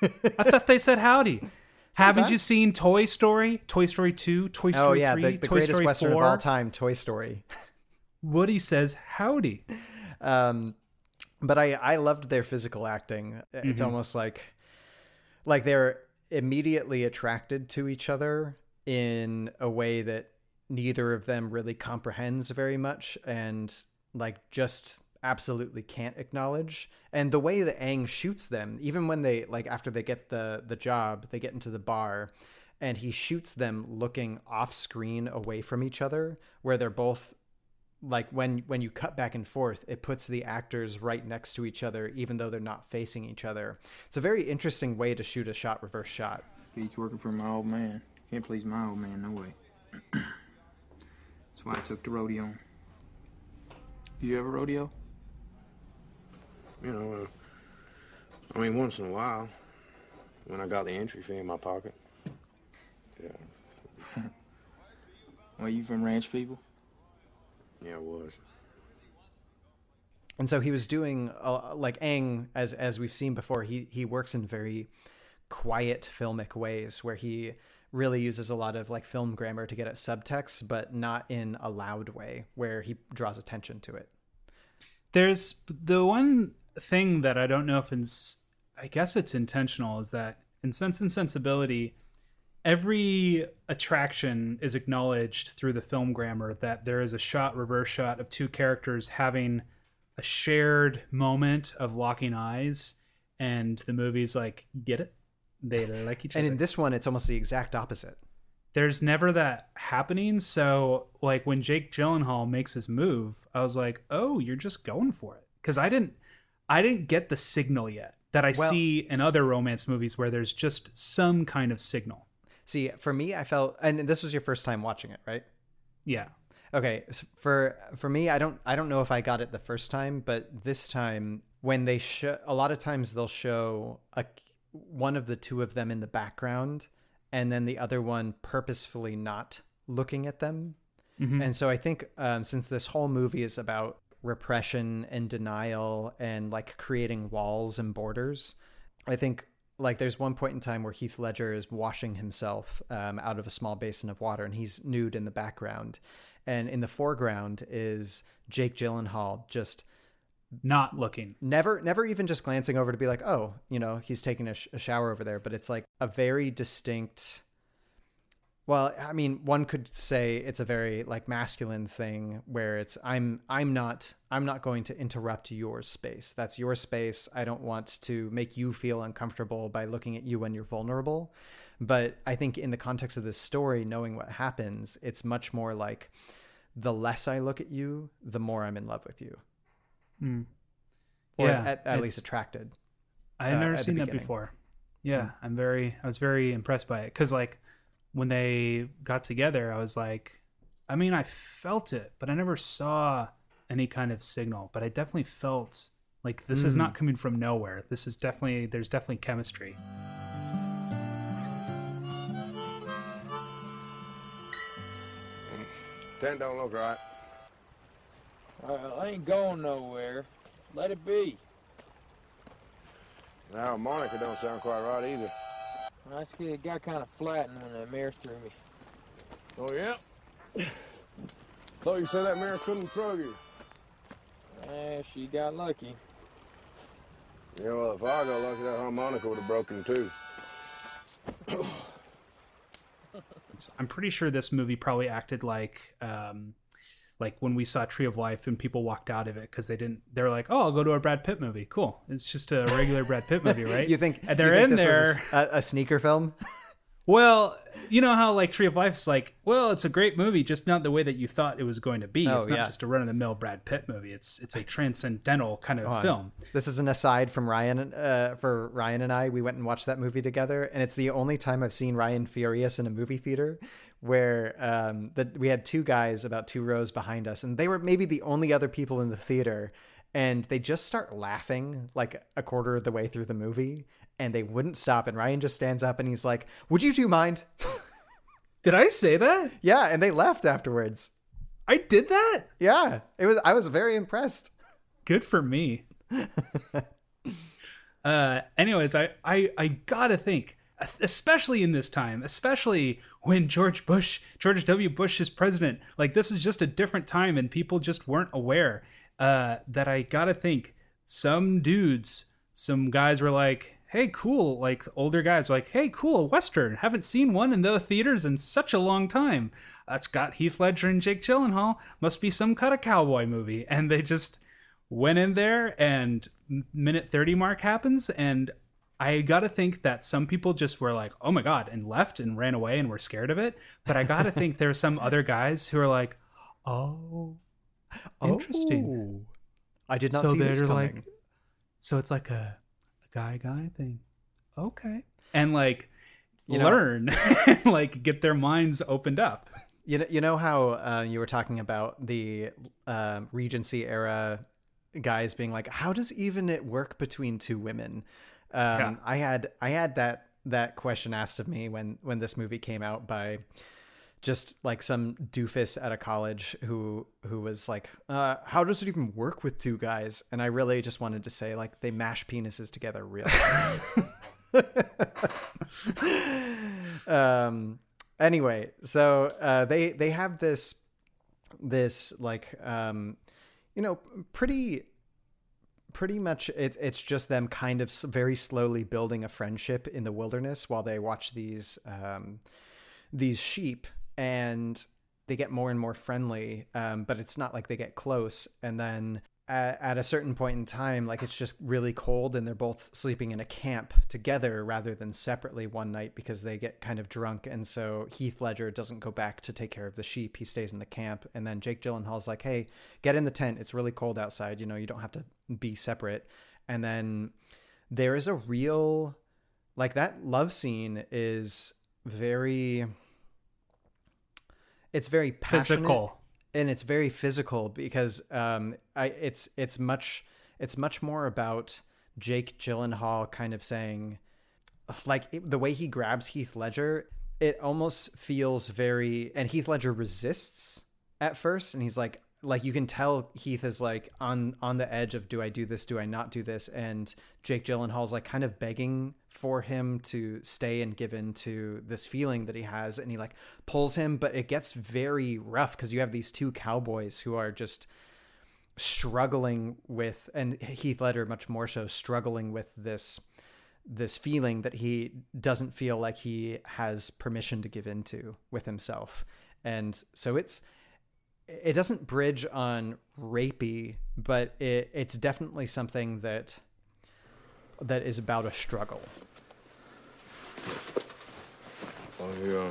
I thought they said howdy. Haven't you seen Toy Story, Toy Story 2, Toy Story oh yeah 3, the, the Toy greatest Story western 4? of all time toy story Woody says howdy. um but i i loved their physical acting it's Mhm. almost like like they're immediately attracted to each other in a way that neither of them really comprehends very much and like just absolutely can't acknowledge and the way that Ang shoots them even when they like after they get the the job they get into the bar and he shoots them looking off screen away from each other where they're both like when when you cut back and forth it puts the actors right next to each other even though they're not facing each other it's a very interesting way to shoot a shot reverse shot He's working for my old man. Can't please my old man, no way. That's why I took the rodeo. do You ever rodeo? You know, uh, I mean, once in a while, when I got the entry fee in my pocket. Yeah. well, you from ranch people? Yeah, it was. And so he was doing uh, like Ang, as as we've seen before. He he works in very quiet filmic ways where he really uses a lot of like film grammar to get at subtext, but not in a loud way where he draws attention to it. There's the one thing that I don't know if it's, I guess it's intentional, is that in Sense and Sensibility, every attraction is acknowledged through the film grammar that there is a shot, reverse shot of two characters having a shared moment of locking eyes, and the movie's like, get it? They like each other. And in this one, it's almost the exact opposite. There's never that happening. So, like when Jake Gyllenhaal makes his move, I was like, "Oh, you're just going for it." Because I didn't, I didn't get the signal yet that I Well- see in other romance movies where there's just some kind of signal. See, for me, I felt, and this was your first time watching it, right? Yeah. Okay, for for me, I don't I don't know if I got it the first time, but this time when they show, a lot of times they'll show a one of the two of them in the background, and then the other one purposefully not looking at them. Mhm. And so I think um, since this whole movie is about repression and denial and like creating walls and borders, I think like there's one point in time where Heath Ledger is washing himself um, out of a small basin of water and he's nude in the background. And in the foreground is Jake Gyllenhaal just not looking, never, never even just glancing over to be like, oh, you know, he's taking a, sh- a shower over there. But it's like a very distinct. Well, I mean, one could say it's a very like masculine thing where it's I'm I'm not I'm not going to interrupt your space. That's your space. I don't want to make you feel uncomfortable by looking at you when you're vulnerable. But I think in the context of this story, knowing what happens, it's much more like the less I look at you, the more I'm in love with you. Mm. Or Yeah, at, at least attracted. I had uh, never seen that before. Yeah, Mm. I'm very, I was very impressed by it because like when they got together, I was like, I mean, I felt it, but I never saw any kind of signal. But I definitely felt like this is Mm. not coming from nowhere. This is definitely, there's definitely chemistry. Ten don't look right. Well, I ain't going nowhere. Let it be. Now, Monica don't sound quite right either. I just it got kind of flattened when that mirror threw me. Oh, yeah? Thought you said that mirror couldn't throw you. Eh, she got lucky. Yeah, well, if I got lucky, that harmonica would have broken too. I'm pretty sure this movie probably acted like, um, like when we saw Tree of Life and people walked out of it because they didn't. They're like, "Oh, I'll go to a Brad Pitt movie. Cool. It's just a regular Brad Pitt movie, right?" you think and they're think in this there. a a, sneaker film? Well, you know how like Tree of Life is like, well, it's a great movie, just not the way that you thought it was going to be. Oh, it's not yeah. just a run of the mill Brad Pitt movie. It's it's a transcendental kind of film. This is an aside from Ryan. Uh, for Ryan and I, we went and watched that movie together, and it's the only time I've seen Ryan furious in a movie theater. Where um, the, we had two guys about two rows behind us, and they were maybe the only other people in the theater, and they just start laughing like a quarter of the way through the movie, and they wouldn't stop. And Ryan just stands up and he's like, "Would you two mind?" Did I say that? Yeah, and they left afterwards. I did that. Yeah, it was. I was very impressed. Good for me. uh, anyways, I, I I gotta think, especially in this time, especially when George Bush, George W. Bush is president. Like this is just a different time, and people just weren't aware. Uh, that I gotta think, some dudes, some guys were like, "Hey, cool!" Like older guys were like, "Hey, cool, western. Haven't seen one in the theaters in such a long time. That's got Heath Ledger and Jake Gyllenhaal. Must be some kind of cowboy movie." And they just went in there and minute 30 mark happens and i gotta think that some people just were like oh my god and left and ran away and were scared of it. But i gotta think there are some other guys who are like oh interesting. Oh, I did not so see this they're coming. like so it's like a, a guy guy thing. Okay. And like You know- learn like get their minds opened up. You know, you know how uh, you were talking about the um Regency era guys being like, "How does even it work between two women?" Um, Yeah. I had I had that that question asked of me when when this movie came out by just like some doofus at a college who who was like, uh, "How does it even work with two guys?" And I really just wanted to say like they mash penises together real. um. Anyway, so uh, they they have this this like um, you know, pretty pretty much it, it's just them kind of very slowly building a friendship in the wilderness while they watch these um, these sheep and they get more and more friendly um, but it's not like they get close. And then at, at, a certain point in time like it's just really cold and they're both sleeping in a camp together rather than separately one night because they get kind of drunk. And so heath ledger doesn't go back to take care of the sheep. He stays in the camp. And then jake gyllenhaal's like hey get in the tent. It's really cold outside. You know you don't have to be separate. And then there is a real like that love scene is very it's very passionate. Physical and it's very physical because um I it's it's much it's much more about Jake Gyllenhaal kind of saying like it, the way he grabs Heath Ledger it almost feels very and Heath Ledger resists at first and he's like like you can tell Heath is like on on the edge of do I do this? Do I not do this? And Jake Gyllenhaal's like kind of begging for him to stay and give in to this feeling that he has and he like pulls him but it gets very rough because you have these two cowboys who are just struggling with and Heath Ledger much more so struggling with this this feeling that he doesn't feel like he has permission to give into with himself. And so it's it doesn't bridge on rapey, but it, it's definitely something that that is about a struggle. Oh yeah.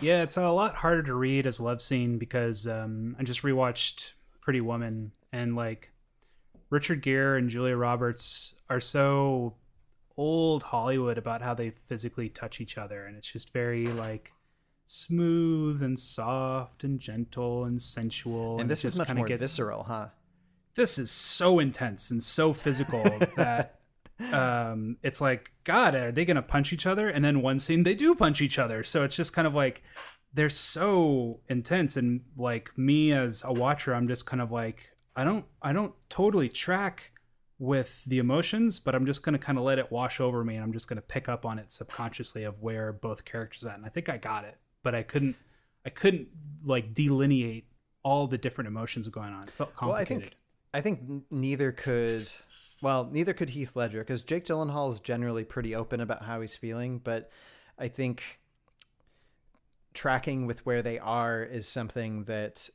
Yeah, it's a lot harder to read as a love scene because um, I just rewatched Pretty Woman and like Richard Gere and Julia Roberts are so old Hollywood about how they physically touch each other, and it's just very like smooth and soft and gentle and sensual. And, and this is much more gets, visceral, huh? This is so intense and so physical that um, it's like, God, are they going to punch each other? And then one scene, they do punch each other. So it's just kind of like, they're so intense. And like me as a watcher, I'm just kind of like, I don't, I don't totally track with the emotions, but I'm just going to kind of let it wash over me. And I'm just going to pick up on it subconsciously of where both characters are at. And I think I got it, but I couldn't, I couldn't like delineate all the different emotions going on. It felt complicated. Well, I think, I think neither could well, neither could Heath Ledger because Jake Gyllenhaal is generally pretty open about how he's feeling, but I think tracking with where they are is something that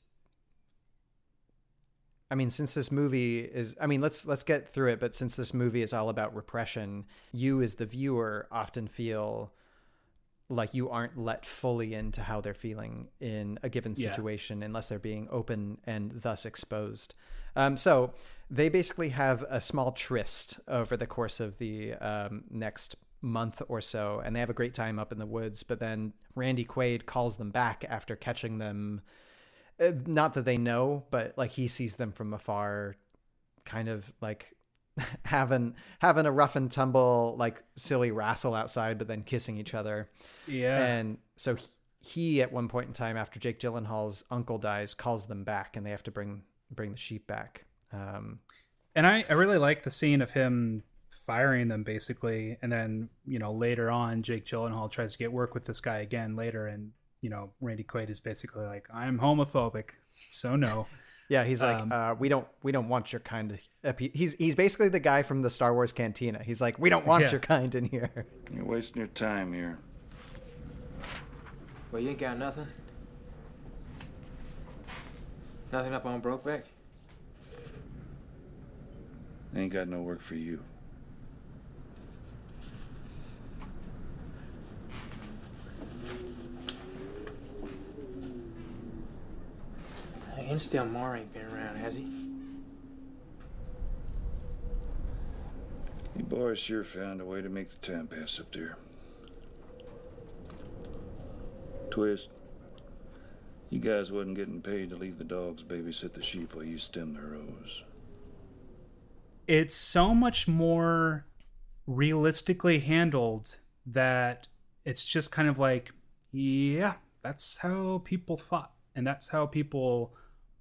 I mean, since this movie is I mean, let's let's get through it, but since this movie is all about repression, you as the viewer often feel like you aren't let fully into how they're feeling in a given situation yeah. unless they're being open and thus exposed. Um, so they basically have a small tryst over the course of the um, next month or so, and they have a great time up in the woods. But then Randy Quaid calls them back after catching them. Uh, not that they know, but like he sees them from afar, kind of like having having a rough and tumble like silly wrestle outside, but then kissing each other. Yeah, and so he, he at one point in time after Jake Gyllenhaal's uncle dies calls them back, and they have to bring bring the sheep back. Um, and I, I really like the scene of him firing them basically, and then you know later on Jake Gyllenhaal tries to get work with this guy again later, and you know Randy Quaid is basically like I'm homophobic, so no. yeah, he's like, um, uh, we don't we don't want your kind. Of, he's he's basically the guy from the Star Wars Cantina. He's like, we don't want yeah. your kind in here. You're wasting your time here. Well, you ain't got nothing. Nothing up on Brokeback. I ain't got no work for you. Hey, Ennis Del Mar ain't been around, has he? You boys sure found a way to make the time pass up there. twist. You guys wasn't getting paid to leave the dogs babysit the sheep while you stem the rows. it's so much more realistically handled that it's just kind of like yeah that's how people thought and that's how people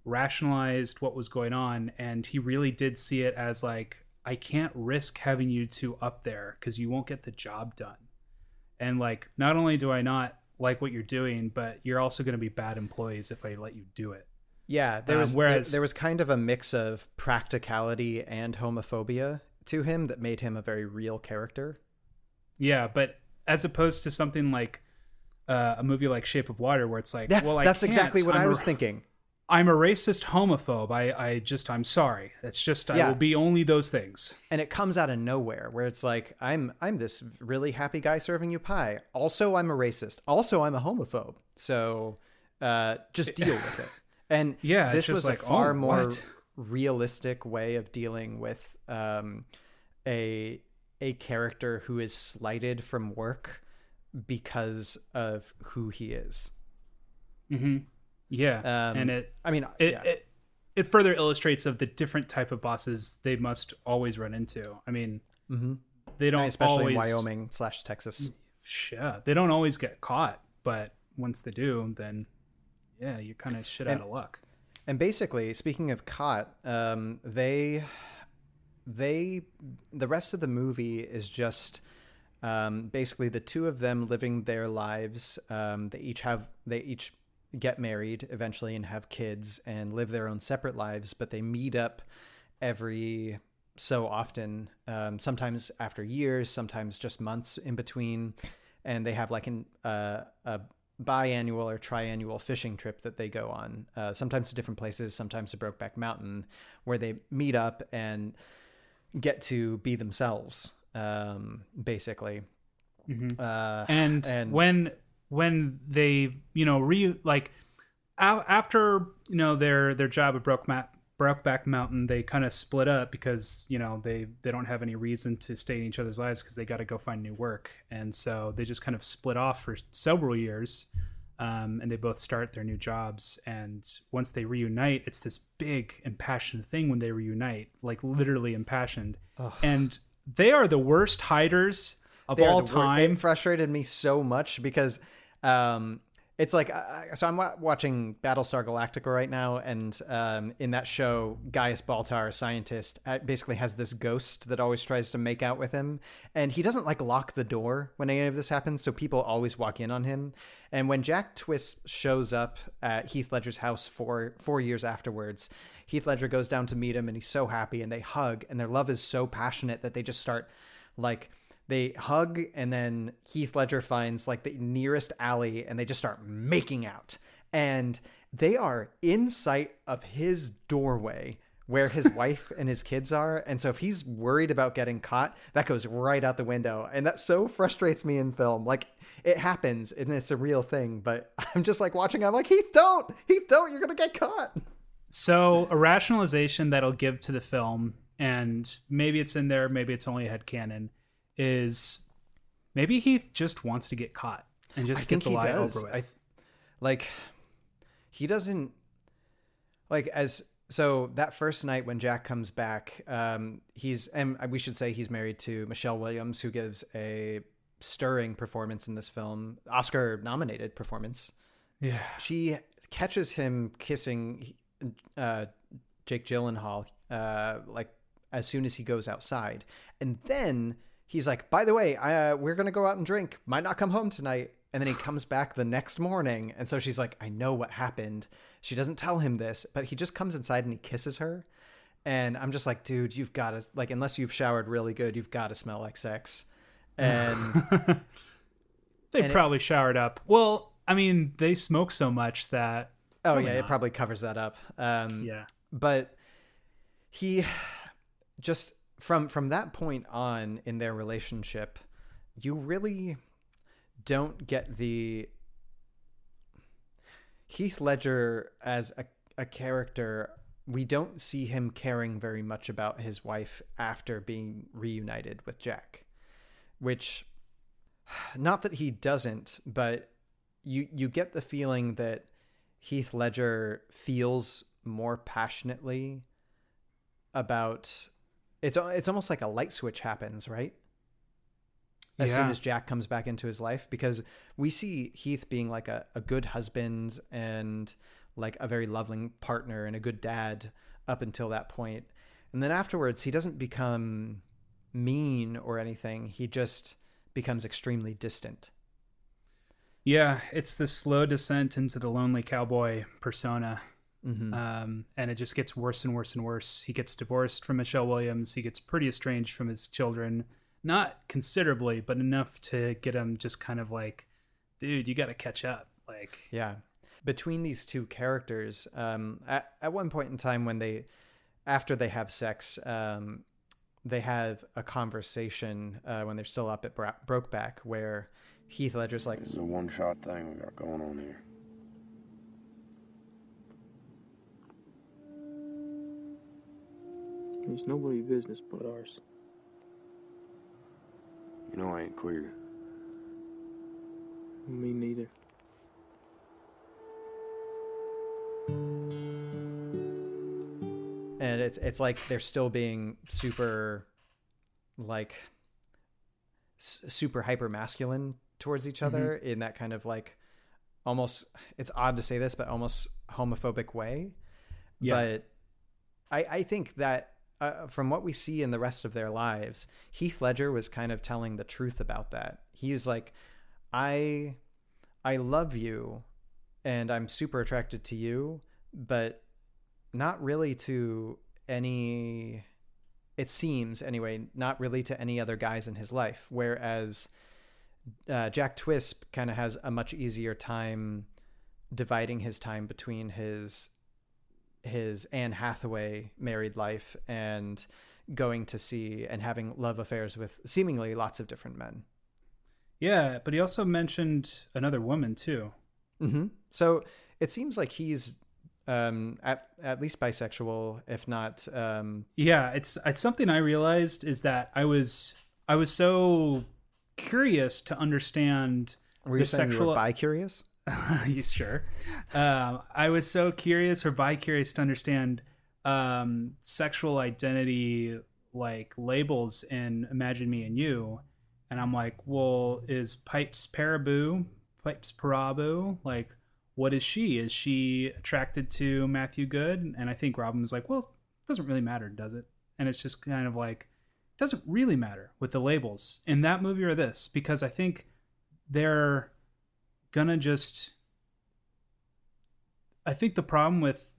rationalized what was going on and he really did see it as like i can't risk having you two up there because you won't get the job done and like not only do i not like what you're doing but you're also going to be bad employees if i let you do it Yeah, there Um, was whereas- there, there was kind of a mix of practicality and homophobia to him that made him a very real character. Yeah, but as opposed to something like uh, a movie like Shape of Water, where it's like, Yeah, well, I that's exactly what I'm I was thinking. I'm a racist homophobe. I, I just, I'm sorry. That's just, yeah. I will be only those things. And it comes out of nowhere where it's like I'm I'm this really happy guy serving you pie. Also I'm a racist. Also I'm a homophobe. So uh, just deal with it. And Yeah, this was like, a far oh, more what? realistic way of dealing with um, a a character who is slighted from work because of who he is. hmm Yeah, Um, and it, I mean, it, yeah. it, it further illustrates of the different type of bosses they must always run into. I mean, Mhm. they don't especially always, Wyoming slash Texas. Yeah, they don't always get caught, but once they do, then yeah, you're kind of shit And- out of luck. And basically, speaking of caught, um, they they the rest of the movie is just um, basically the two of them living their lives. Um, they each have they each get married eventually and have kids and live their own separate lives, but they meet up every so often. Um, sometimes after years, sometimes just months in between, and they have like an uh, a biannual or triannual fishing trip that they go on. Uh, sometimes to different places, sometimes to Brokeback Mountain, where they meet up and get to be themselves, um, basically. Mhm. Uh, and, and when when they you know re like a- after you know their their job at Broke Ma- Brokeback Mountain, they kind of split up because you know they they don't have any reason to stay in each other's lives because they got to go find new work, and so they just kind of split off for several years. Um, and they both start their new jobs. And once they reunite, it's this big impassioned thing when they reunite, like literally impassioned. Ugh. And they are the worst hiders of all time. It frustrated me so much because um, it's like I- so I'm wa- watching Battlestar Galactica right now, and um, in that show, Gaius Baltar, a scientist, uh, basically has this ghost that always tries to make out with him, and he doesn't like lock the door when any of this happens, so people always walk in on him. And when Jack Twist shows up at Heath Ledger's house four four years afterwards, Heath Ledger goes down to meet him, and he's so happy, and they hug, and their love is so passionate that they just start like they hug and then Heath Ledger finds like the nearest alley and they just start making out. And they are in sight of his doorway where his wife and his kids are. And so if he's worried about getting caught, that goes right out the window. And that so frustrates me in film. Like it happens and it's a real thing, but I'm just like watching, I'm like, Heath, don't, Heath, don't, you're going to get caught. So a rationalization that I'll give to the film, and maybe it's in there, maybe it's only a headcanon, is maybe he just wants to get caught and just I get the he lie does. over with. I, like he doesn't like as so that first night when Jack comes back, um, he's and we should say he's married to Michelle Williams, who gives a stirring performance in this film, Oscar nominated performance. Yeah. she catches him kissing uh, Jake Gyllenhaal uh, like as soon as he goes outside, and then he's like, "By the way, I, uh, we're gonna go out and drink. Might not come home tonight." And then he comes back the next morning, and so she's like, "I know what happened." She doesn't tell him this, but he just comes inside and he kisses her, and I'm just like, "Dude, you've got to like, unless you've showered really good, you've got to smell like sex." And they and probably showered up. Well, I mean, they smoke so much that. Oh yeah, it probably covers that up. Um, Yeah. but he just from from that point on in their relationship, you really don't get the Heath Ledger as a, a character. We don't see him caring very much about his wife after being reunited with Jack, which not that he doesn't, but you you get the feeling that Heath Ledger feels more passionately about it's uh, it's almost like a light switch happens, right? As soon as Jack comes back into his life, because we see Heath being like a, a good husband and like a very loving partner and a good dad up until that point. And then afterwards, he doesn't become mean or anything. He just becomes extremely distant. Yeah, it's the slow descent into the lonely cowboy persona. Mhm. Um, and it just gets worse and worse and worse. He gets divorced from Michelle Williams. He gets pretty estranged from his children. Not considerably, but enough to get him just kind of like, dude, you got to catch up. Like, Yeah. Between these two characters, um, at, at one point in time when they, after they have sex, um, they have a conversation uh, when they're still up at Bro- Brokeback where Heath Ledger's like, "This is a one shot thing we got going on here. It's nobody's business but ours. You know I ain't queer. Me neither. and it's it's like they're still being super, like, s- super hyper masculine towards each other mm-hmm. in that kind of like, almost. It's odd to say this, but almost homophobic way. Yeah. But I I think that uh, from what we see in the rest of their lives, Heath Ledger was kind of telling the truth about that. He's like, I I love you and I'm super attracted to you, but not really to any it seems anyway, not really to any other guys in his life. Whereas uh, Jack Twist kind of has a much easier time dividing his time between his his Anne Hathaway married life and going to see and having love affairs with seemingly lots of different men. yeah, but he also mentioned another woman too. hmm So it seems like he's um, at at least bisexual, if not. Um, Yeah, it's it's something I realized is that I was I was so curious to understand were you the saying you sexual were bi curious? you sure? Um, I was so curious or bi curious to understand um, sexual identity like labels in Imagine Me and You, and I'm like, well, is Pipes Perabo, Pipes Perabo, like, what is she? Is she attracted to Matthew Goode? And I think Robin was like, well, it doesn't really matter, does it? And it's just kind of like, it doesn't really matter with the labels in that movie or this because I think they're gonna just I think the problem with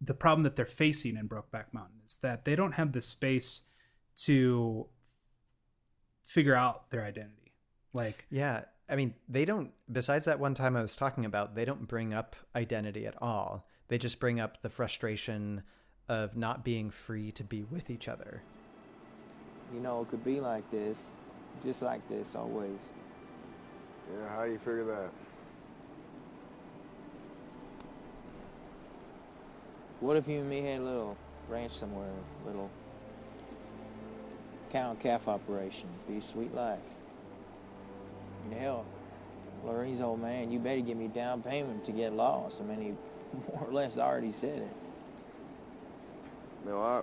the problem that they're facing in Brokeback Mountain is that they don't have the space to figure out their identity. Like Yeah, I mean, they don't. Besides that one time I was talking about, they don't bring up identity at all. They just bring up the frustration of not being free to be with each other. You know, it could be like this, just like this always. Yeah, how you figure that? What if you and me had a little ranch somewhere, a little cow and calf operation? Be a sweet life. Hell, Lureen's old man, you better give me down payment to get lost. I mean, he more or less already said it. No, I.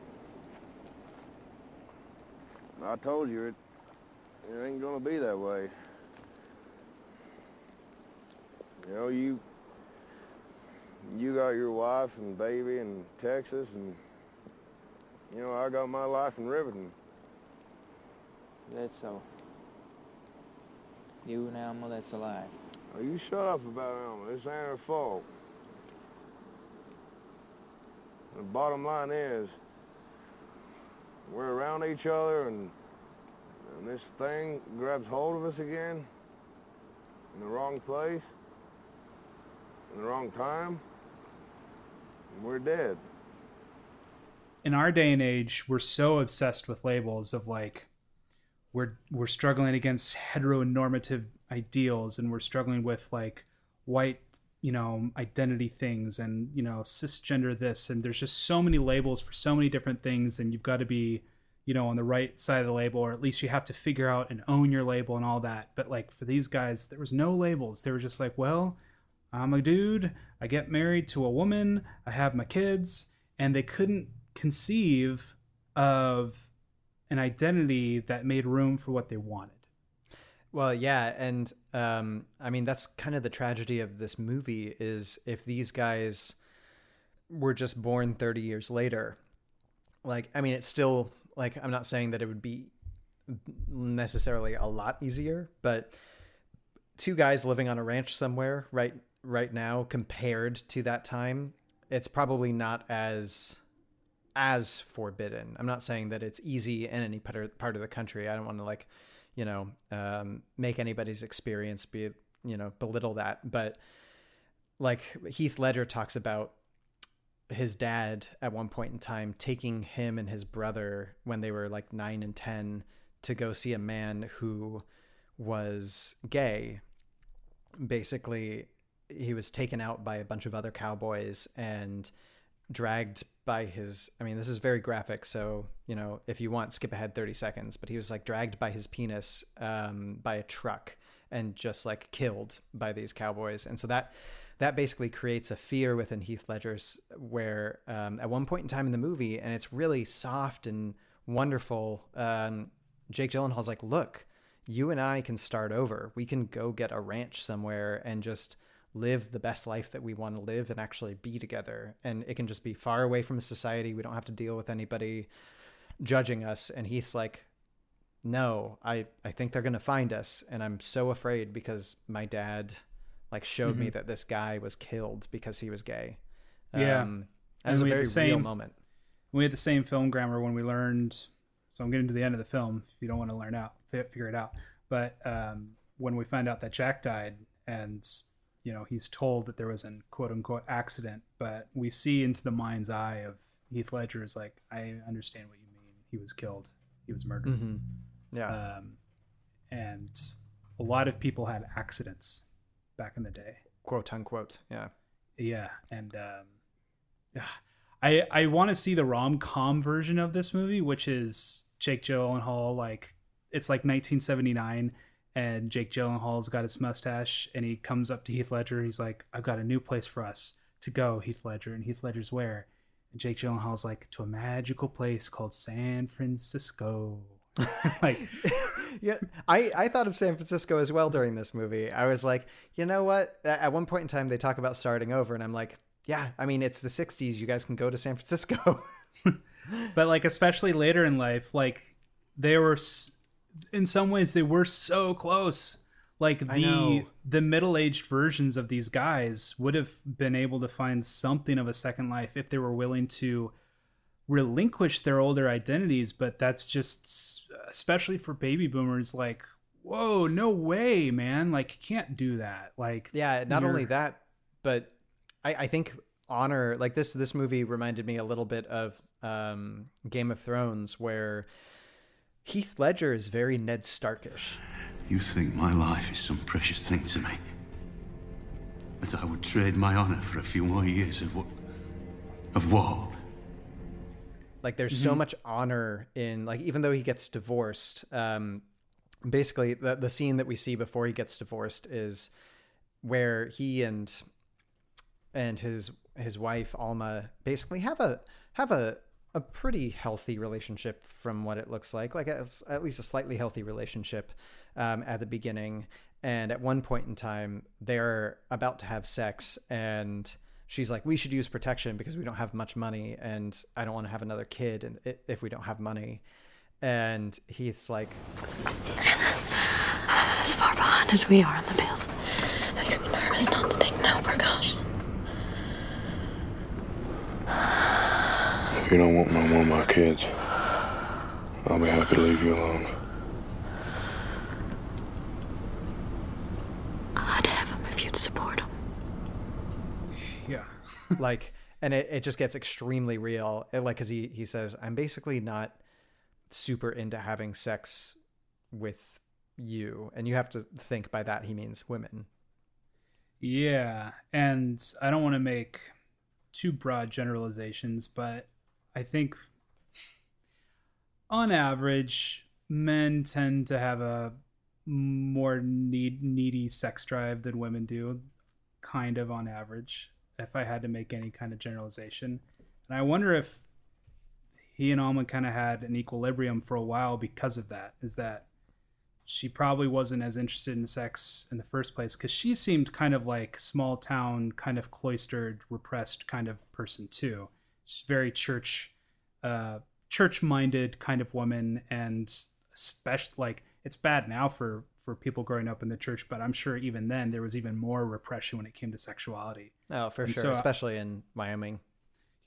I told you it. It ain't gonna be that way. You know, you. You got your wife and baby in Texas, and you know I got my life in Riverton. That's so. You and Alma, that's a life. Oh, you shut up about Alma. This ain't her fault. The bottom line is, we're around each other, and, and this thing grabs hold of us again in the wrong place, in the wrong time, we're dead. in our day and age, we're so obsessed with labels of like we're we're struggling against heteronormative ideals and we're struggling with like white you know identity things and you know cisgender this and there's just so many labels for so many different things and you've got to be you know, on the right side of the label, or at least you have to figure out and own your label and all that. But like for these guys, there was no labels. They were just like, well, I'm a dude. I get married to a woman. I have my kids, and they couldn't conceive of an identity that made room for what they wanted. Well, yeah, and um, I mean that's kind of the tragedy of this movie is if these guys were just born 30 years later, like I mean it's still like I'm not saying that it would be necessarily a lot easier, but two guys living on a ranch somewhere right right now compared to that time, it's probably not as as forbidden. I'm not saying that it's easy in any part of the country. I don't want to like you know, um, make anybody's experience be, you know, belittle that. But like Heath Ledger talks about his dad at one point in time taking him and his brother when they were like nine and 10 to go see a man who was gay. Basically, he was taken out by a bunch of other cowboys and dragged by his i mean this is very graphic so you know if you want skip ahead 30 seconds but he was like dragged by his penis um, by a truck and just like killed by these cowboys. And so that that basically creates a fear within heath ledger's where um, at one point in time in the movie and it's really soft and wonderful um, jake gyllenhaal's like look you and i can start over. We can go get a ranch somewhere and just live the best life that we want to live and actually be together. And it can just be far away from society. We don't have to deal with anybody judging us. And Heath's like, no, I, I think they're going to find us. And I'm so afraid because my dad like showed mm-hmm. me that this guy was killed because he was gay. Yeah. Um, that's a very same, real moment. We had the same film grammar when we learned. So I'm getting to the end of the film. If you don't want to learn out, figure it out. But um, when we find out that Jack died and you know he's told that there was an quote unquote accident, but we see into the mind's eye of Heath Ledger is like, I understand what you mean. He was killed. He was murdered. Mm-hmm. Yeah. Um, and a lot of people had accidents back in the day. Quote unquote. Yeah. Yeah, and um, I I want to see the rom com version of this movie, which is Jake Gyllenhaal like it's like 1979 and Jake Gyllenhaal's got his mustache, and he comes up to Heath Ledger. He's like, "I've got a new place for us to go, Heath Ledger." And Heath Ledger's where? And Jake Gyllenhaal's like, "To a magical place called San Francisco." like, yeah, I I thought of San Francisco as well during this movie. I was like, you know what? At one point in time, they talk about starting over, and I'm like, yeah, I mean, it's the '60s. You guys can go to San Francisco. but like, especially later in life, like they were in some ways they were so close. Like the the middle-aged versions of these guys would have been able to find something of a second life if they were willing to relinquish their older identities. But that's just especially for baby boomers like whoa no way man. Like can't do that. Like yeah not only that but I, I think honor like this this movie reminded me a little bit of um, game of thrones where Heath Ledger is very Ned Starkish. You think my life is some precious thing to me? That I would trade my honor for a few more years of what? Of what? Like, there's mm-hmm. so much honor in, like, even though he gets divorced, um, basically, the, the scene that we see before he gets divorced is where he and and his his wife Alma basically have a have a a pretty healthy relationship from what it looks like, like at least a slightly healthy relationship um, at the beginning. And at one point in time, they're about to have sex, and she's like, "We should use protection because we don't have much money, and I don't want to have another kid, and if we don't have money." And Heath's like, "As far behind as we are in the bills, makes me nervous not to take no precaution." If you don't want no more of my kids, I'll be happy to leave you alone. I'd have them if you'd support them. Yeah. like, and it, it just gets extremely real. It, like, because he, he says, I'm basically not super into having sex with you. And you have to think by that he means women. Yeah. And I don't want to make too broad generalizations, but I think on average, men tend to have a more need, needy sex drive than women do, kind of on average, if I had to make any kind of generalization. And I wonder if he and Alma kind of had an equilibrium for a while because of that. Is that she probably wasn't as interested in sex in the first place because she seemed kind of like small town, kind of cloistered, repressed kind of person too. She's very church, uh, church minded kind of woman, and especially like it's bad now for for people growing up in the church, but I'm sure even then there was even more repression when it came to sexuality. Oh, for And sure, so- especially in Wyoming.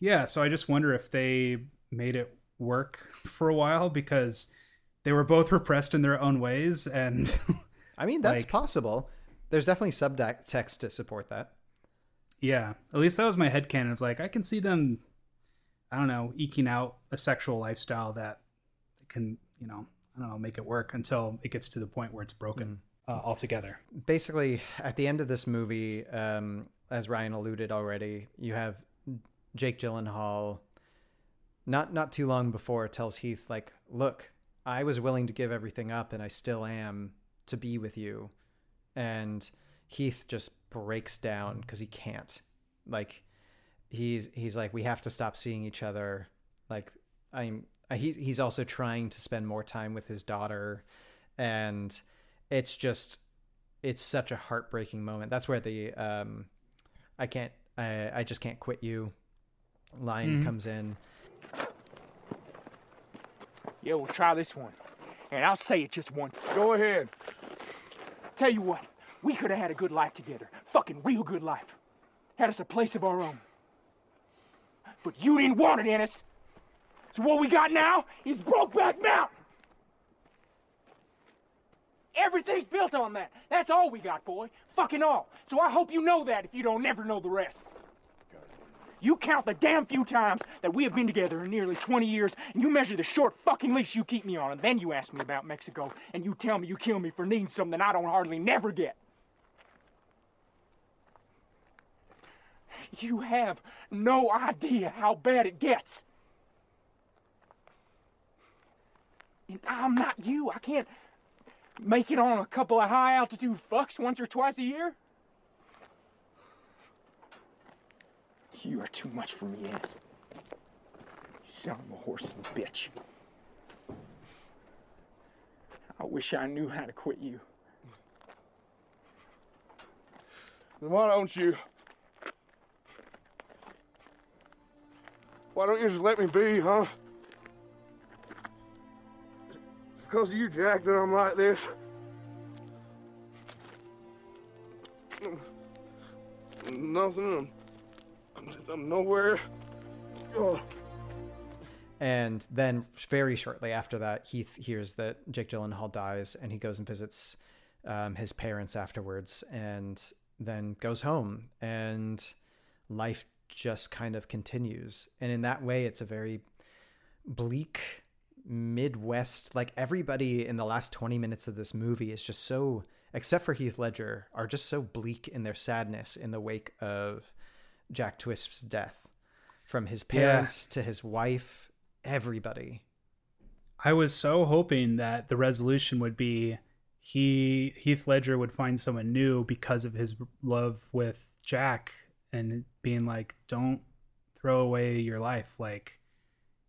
Yeah, so I just wonder if they made it work for a while because they were both repressed in their own ways and I mean, that's like- possible. There's definitely subtext to support that. yeah, at least that was my headcanon. It's like I can see them I don't know, eking out a sexual lifestyle that can, you know, I don't know, make it work until it gets to the point where it's broken uh, altogether. basically at the end of this movie um, as ryan alluded already you have jake gyllenhaal. Not not too long before tells heath like look i was willing to give everything up and i still am to be with you. And heath just breaks down because he can't. Like he's he's like we have to stop seeing each other like i'm he, he's also trying to spend more time with his daughter and it's just it's such a heartbreaking moment that's where the um i can't i i just can't quit you line Mhm. comes in Yeah, we'll try this one. And I'll say it just once. Go ahead. Tell you what, we could have had a good life together. Fucking real good life. Had us a place of our own. But you didn't want it, Ennis. So what we got now is Brokeback Mountain. Everything's built on that. That's all we got, boy. Fucking all. So I hope you know that if you don't never know the rest. You count the damn few times that we have been together in nearly 20 years, and you measure the short fucking leash you keep me on, and then you ask me about Mexico, and you tell me you kill me for needing something I don't hardly never get. You have no idea how bad it gets. And I'm not you. I can't make it on a couple of high altitude fucks once or twice a year. You are too much for me, Ennis. You of a horse and bitch. I wish I knew how to quit you. Then why don't you? Why don't you just let me be, huh? Because of you, Jack, that I'm like this. Nothing. I'm, I'm, just, I'm nowhere. And then very shortly after that, Heath hears that Jake Gyllenhaal dies, and he goes and visits um, his parents afterwards, and then goes home, and life just kind of continues. And in that way, it's a very bleak Midwest. Like everybody in the last twenty minutes of this movie is just so, except for Heath Ledger, are just so bleak in their sadness in the wake of Jack Twist's death, from his Yeah. parents to his wife, everybody. I was so hoping that the resolution would be he Heath Ledger would find someone new because of his love with Jack and being like, don't throw away your life. Like,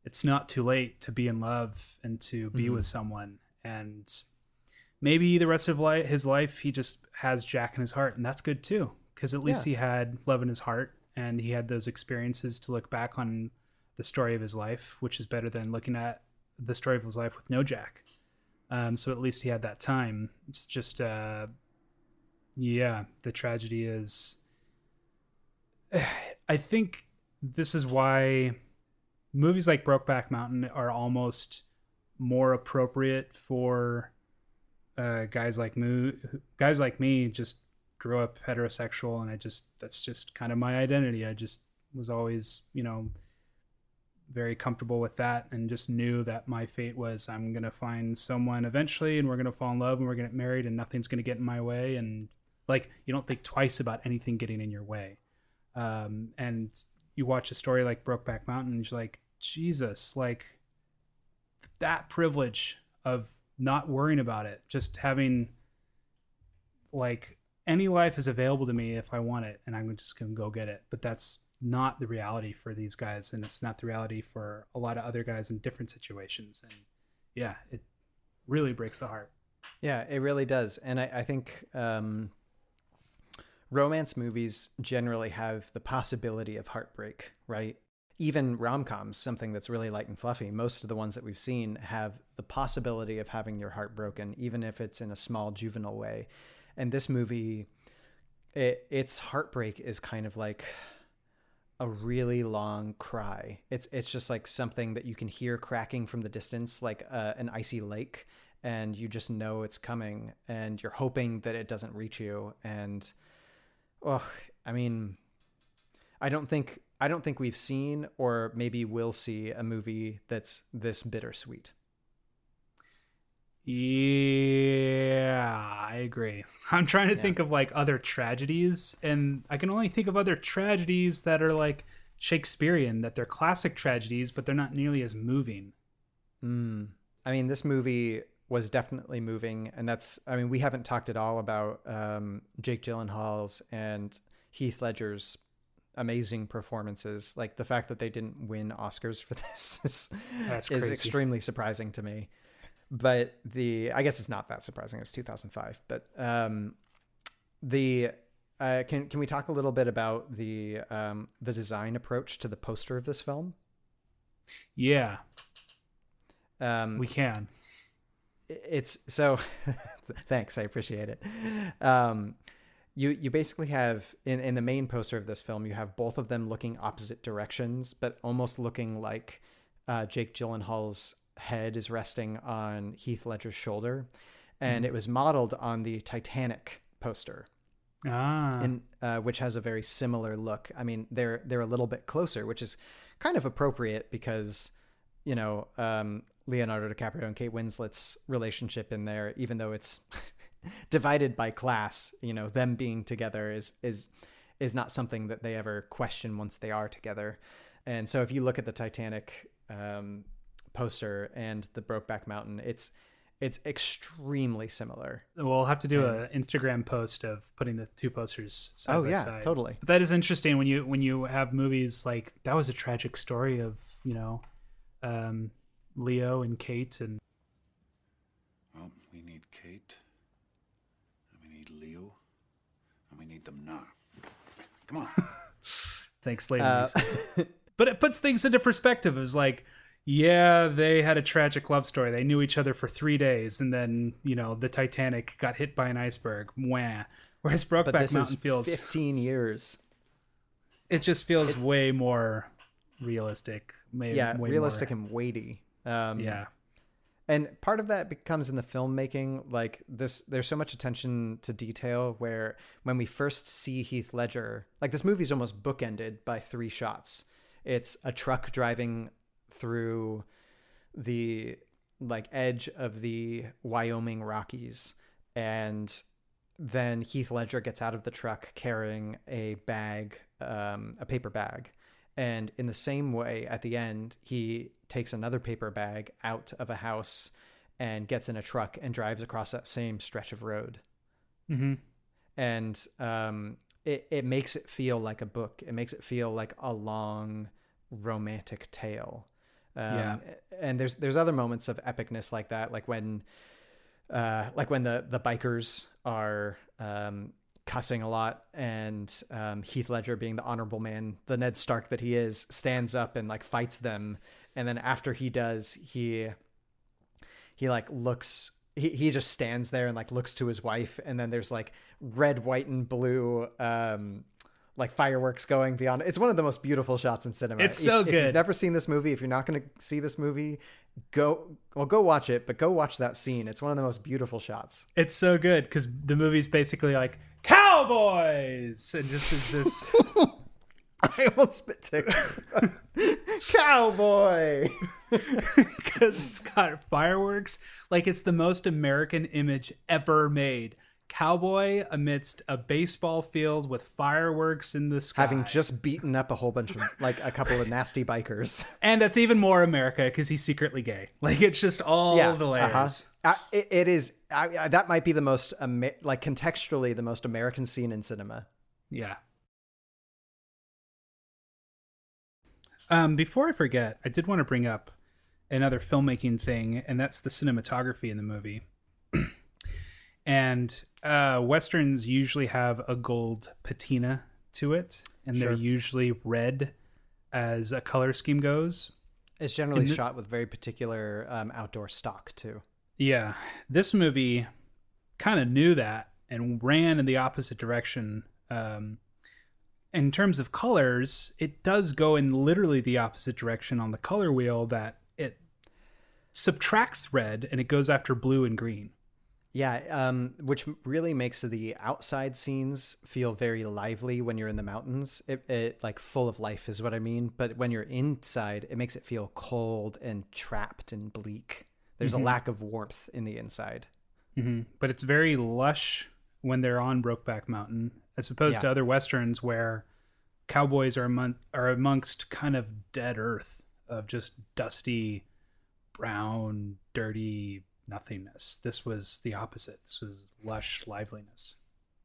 it's not too late to be in love and to be Mhm. with someone. And maybe the rest of li- his life, he just has Jack in his heart, and that's good too. Because at least Yeah. he had love in his heart, and he had those experiences to look back on the story of his life, which is better than looking at the story of his life with no Jack. Um, so at least he had that time. It's just, uh, yeah, the tragedy is. I think this is why movies like Brokeback Mountain are almost more appropriate for uh, guys like me. Guys like me just grew up heterosexual, and I just that's just kind of my identity. I just was always, you know, very comfortable with that and just knew that my fate was I'm to find someone eventually and we're to fall in love and we're to get married and nothing's to get in my way. And like, you don't think twice about anything getting in your way. Um, and you watch a story like Brokeback Mountain and you're like, Jesus, like that privilege of not worrying about it, just having like any life is available to me if I want it, and I'm just gonna go get it. But that's not the reality for these guys, and it's not the reality for a lot of other guys in different situations. And yeah, it really breaks the heart. Yeah, it really does. And I, I think um, romance movies generally have the possibility of heartbreak, right? Even rom coms, something that's really light and fluffy, most of the ones that we've seen have the possibility of having your heart broken, even if it's in a small juvenile way. And this movie, it, its heartbreak is kind of like a really long cry. It's it's just like something that you can hear cracking from the distance, like uh, an icy lake, and you just know it's coming, and you're hoping that it doesn't reach you. And, oh, I mean, I don't think I don't think we've seen or maybe will see a movie that's this bittersweet. Yeah, I agree. I'm trying to yeah. think of like other tragedies, and I can only think of other tragedies that are like Shakespearean, that they're classic tragedies, but they're not nearly as moving. Mm. I mean, this movie was definitely moving, and that's. I mean, we haven't talked at all about um, Jake Gyllenhaal's and Heath Ledger's amazing performances. Like the fact that they didn't win Oscars for this is, is extremely surprising to me but the I guess it's not that surprising. It was 2005, but um, the uh, can can we talk a little bit about the um, the design approach to the poster of this film? Yeah, um, we can. It's so. thanks, I appreciate it. Um, you you basically have in in the main poster of this film, you have both of them looking opposite directions, but almost looking like uh, Jake Gyllenhaal's head is resting on Heath Ledger's shoulder, and mm. it was modeled on the Titanic poster. Ah. And uh, which has a very similar look. I mean, they're they're a little bit closer, which is kind of appropriate because you know um, Leonardo DiCaprio and Kate Winslet's relationship in there, even though it's divided by class, you know, them being together is is is not something that they ever question once they are together. And so, if you look at the Titanic um, poster and the Brokeback Mountain, it's it's extremely similar. We'll have to do an Instagram post of putting the two posters side oh, by yeah, side. totally. But that is interesting when you when you have movies like that was a tragic story of you know um, Leo and Kate and. Well, we need Kate, and we need Leo, and we need them now. Come on. Thanks, ladies. Uh, but it puts things into perspective. It's like yeah, they had a tragic love story. They knew each other for three days, and then you know the Titanic got hit by an iceberg. Wah. Whereas Brokeback but this Mountain is feels fifteen years. It just feels it, way more realistic. Maybe, yeah, realistic more, and weighty. Um, yeah, and part of that becomes in the filmmaking. Like this, there's so much attention to detail. Where when we first see Heath Ledger, like this movie's almost bookended by three shots. It's a truck driving through the like edge of the Wyoming Rockies and then Heath Ledger gets out of the truck carrying a bag, um, a paper bag. And in the same way, at the end, he takes another paper bag out of a house and gets in a truck and drives across that same stretch of road. Mm-hmm. And um, it, it makes it feel like a book. It makes it feel like a long romantic tale. Um, yeah. And there's there's other moments of epicness like that, like when, uh, like when the the bikers are um, cussing a lot, and um, Heath Ledger, being the honorable man, the Ned Stark that he is, stands up and like fights them, and then after he does, he he like looks he, he just stands there and like looks to his wife. And then there's like red white and blue um like fireworks going beyond. It's one of the most beautiful shots in cinema. It's so if, good. If you've never seen this movie, if you're not going to see this movie, go well go watch it, but go watch that scene. It's one of the most beautiful shots. It's so good because the movie's basically like cowboys, and just as this. I almost spit tick. Cowboy! Because it's got fireworks. Like it's the most American image ever made. Cowboy amidst a baseball field with fireworks in the sky. Having just beaten up a whole bunch of like a couple of nasty bikers. and that's even more America because he's secretly gay. Like it's just all the layers. uh-huh. Uh, it, it is. I, I, that might be the most Amer- like contextually the most American scene in cinema. Yeah. Um, before I forget, I did want to bring up another filmmaking thing, and that's the cinematography in the movie. and uh, westerns usually have a gold patina to it, and Sure. they're usually red as a color scheme goes. It's generally shot with very particular um, outdoor stock too. Yeah, this movie kind of knew that and ran in the opposite direction. Um, in terms of colors, it does go in literally the opposite direction on the color wheel. That it subtracts red and it goes after blue and green. Yeah, um, which really makes the outside scenes feel very lively when you're in the mountains. It, it like full of life is what I mean. But when you're inside, it makes it feel cold and trapped and bleak. There's Mhm. a lack of warmth in the inside. hmm But it's very lush when they're on Brokeback Mountain, as opposed to other westerns where cowboys are among, are amongst kind of dead earth of just dusty, brown, dirty nothingness. This was the opposite. This was lush liveliness.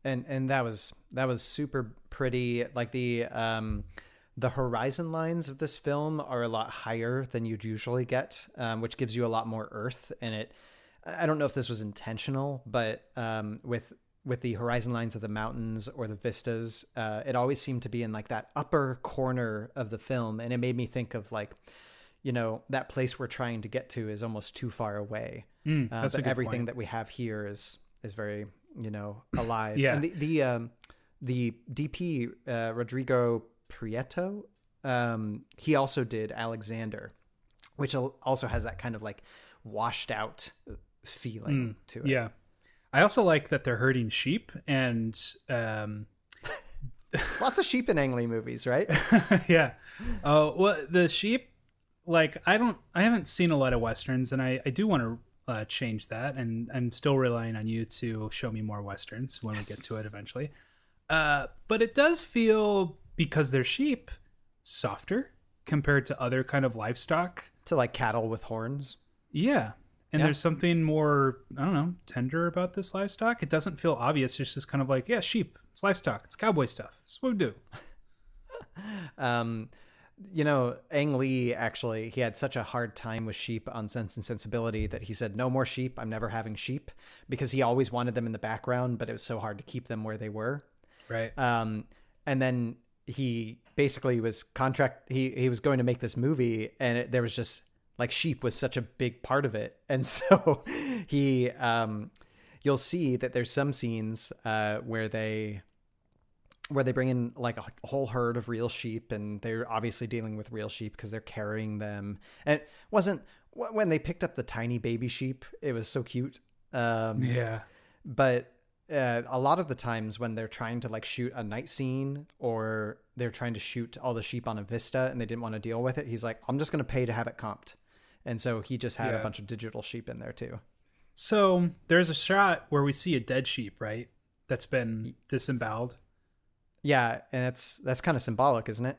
and and that was that was super pretty like the um the horizon lines of this film are a lot higher than you'd usually get um, which gives you a lot more earth and it i don't know if this was intentional but um with with the horizon lines of the mountains or the vistas uh, it always seemed to be in like that upper corner of the film and it made me think of like you know that place we're trying to get to is almost too far away Mm, uh, that's a but everything point. that we have here is is very you know alive Yeah. and the the um the dp uh, rodrigo prieto um he also did alexander which also has that kind of like washed out feeling Mm, to it Yeah. I also like that they're herding sheep and um lots of sheep in ang lee movies right yeah. Oh, well, the sheep, like, I don't, I haven't seen a lot of westerns, and I, I do want to uh, change that, and I'm still relying on you to show me more westerns when we get to it eventually. Uh, but it does feel because they're sheep softer compared to other kind of livestock. to like cattle with horns Yeah. And Yeah. there's something more, I don't know, tender about this livestock. It doesn't feel obvious. It's just kind of like, yeah, sheep. It's livestock. It's cowboy stuff. It's what we do. um you know ang lee actually he had such a hard time with sheep on sense and sensibility that he said no more sheep. I'm never having sheep because he always wanted them in the background but it was so hard to keep them where they were. Right. um and then he basically was contract he he was going to make this movie and it, there was just like sheep was such a big part of it. And so he um you'll see that there's some scenes uh where they where they bring in like a whole herd of real sheep and they're obviously dealing with real sheep because they're carrying them and it wasn't when they picked up the tiny baby sheep it was so cute um Yeah. but uh, a lot of the times when they're trying to like shoot a night scene or they're trying to shoot all the sheep on a vista and they didn't want to deal with it he's like i'm just going to pay to have it comped and so he just had Yeah. a bunch of digital sheep in there too So there's a shot where we see a dead sheep, right? That's been disemboweled. Yeah and that's that's kind of symbolic isn't it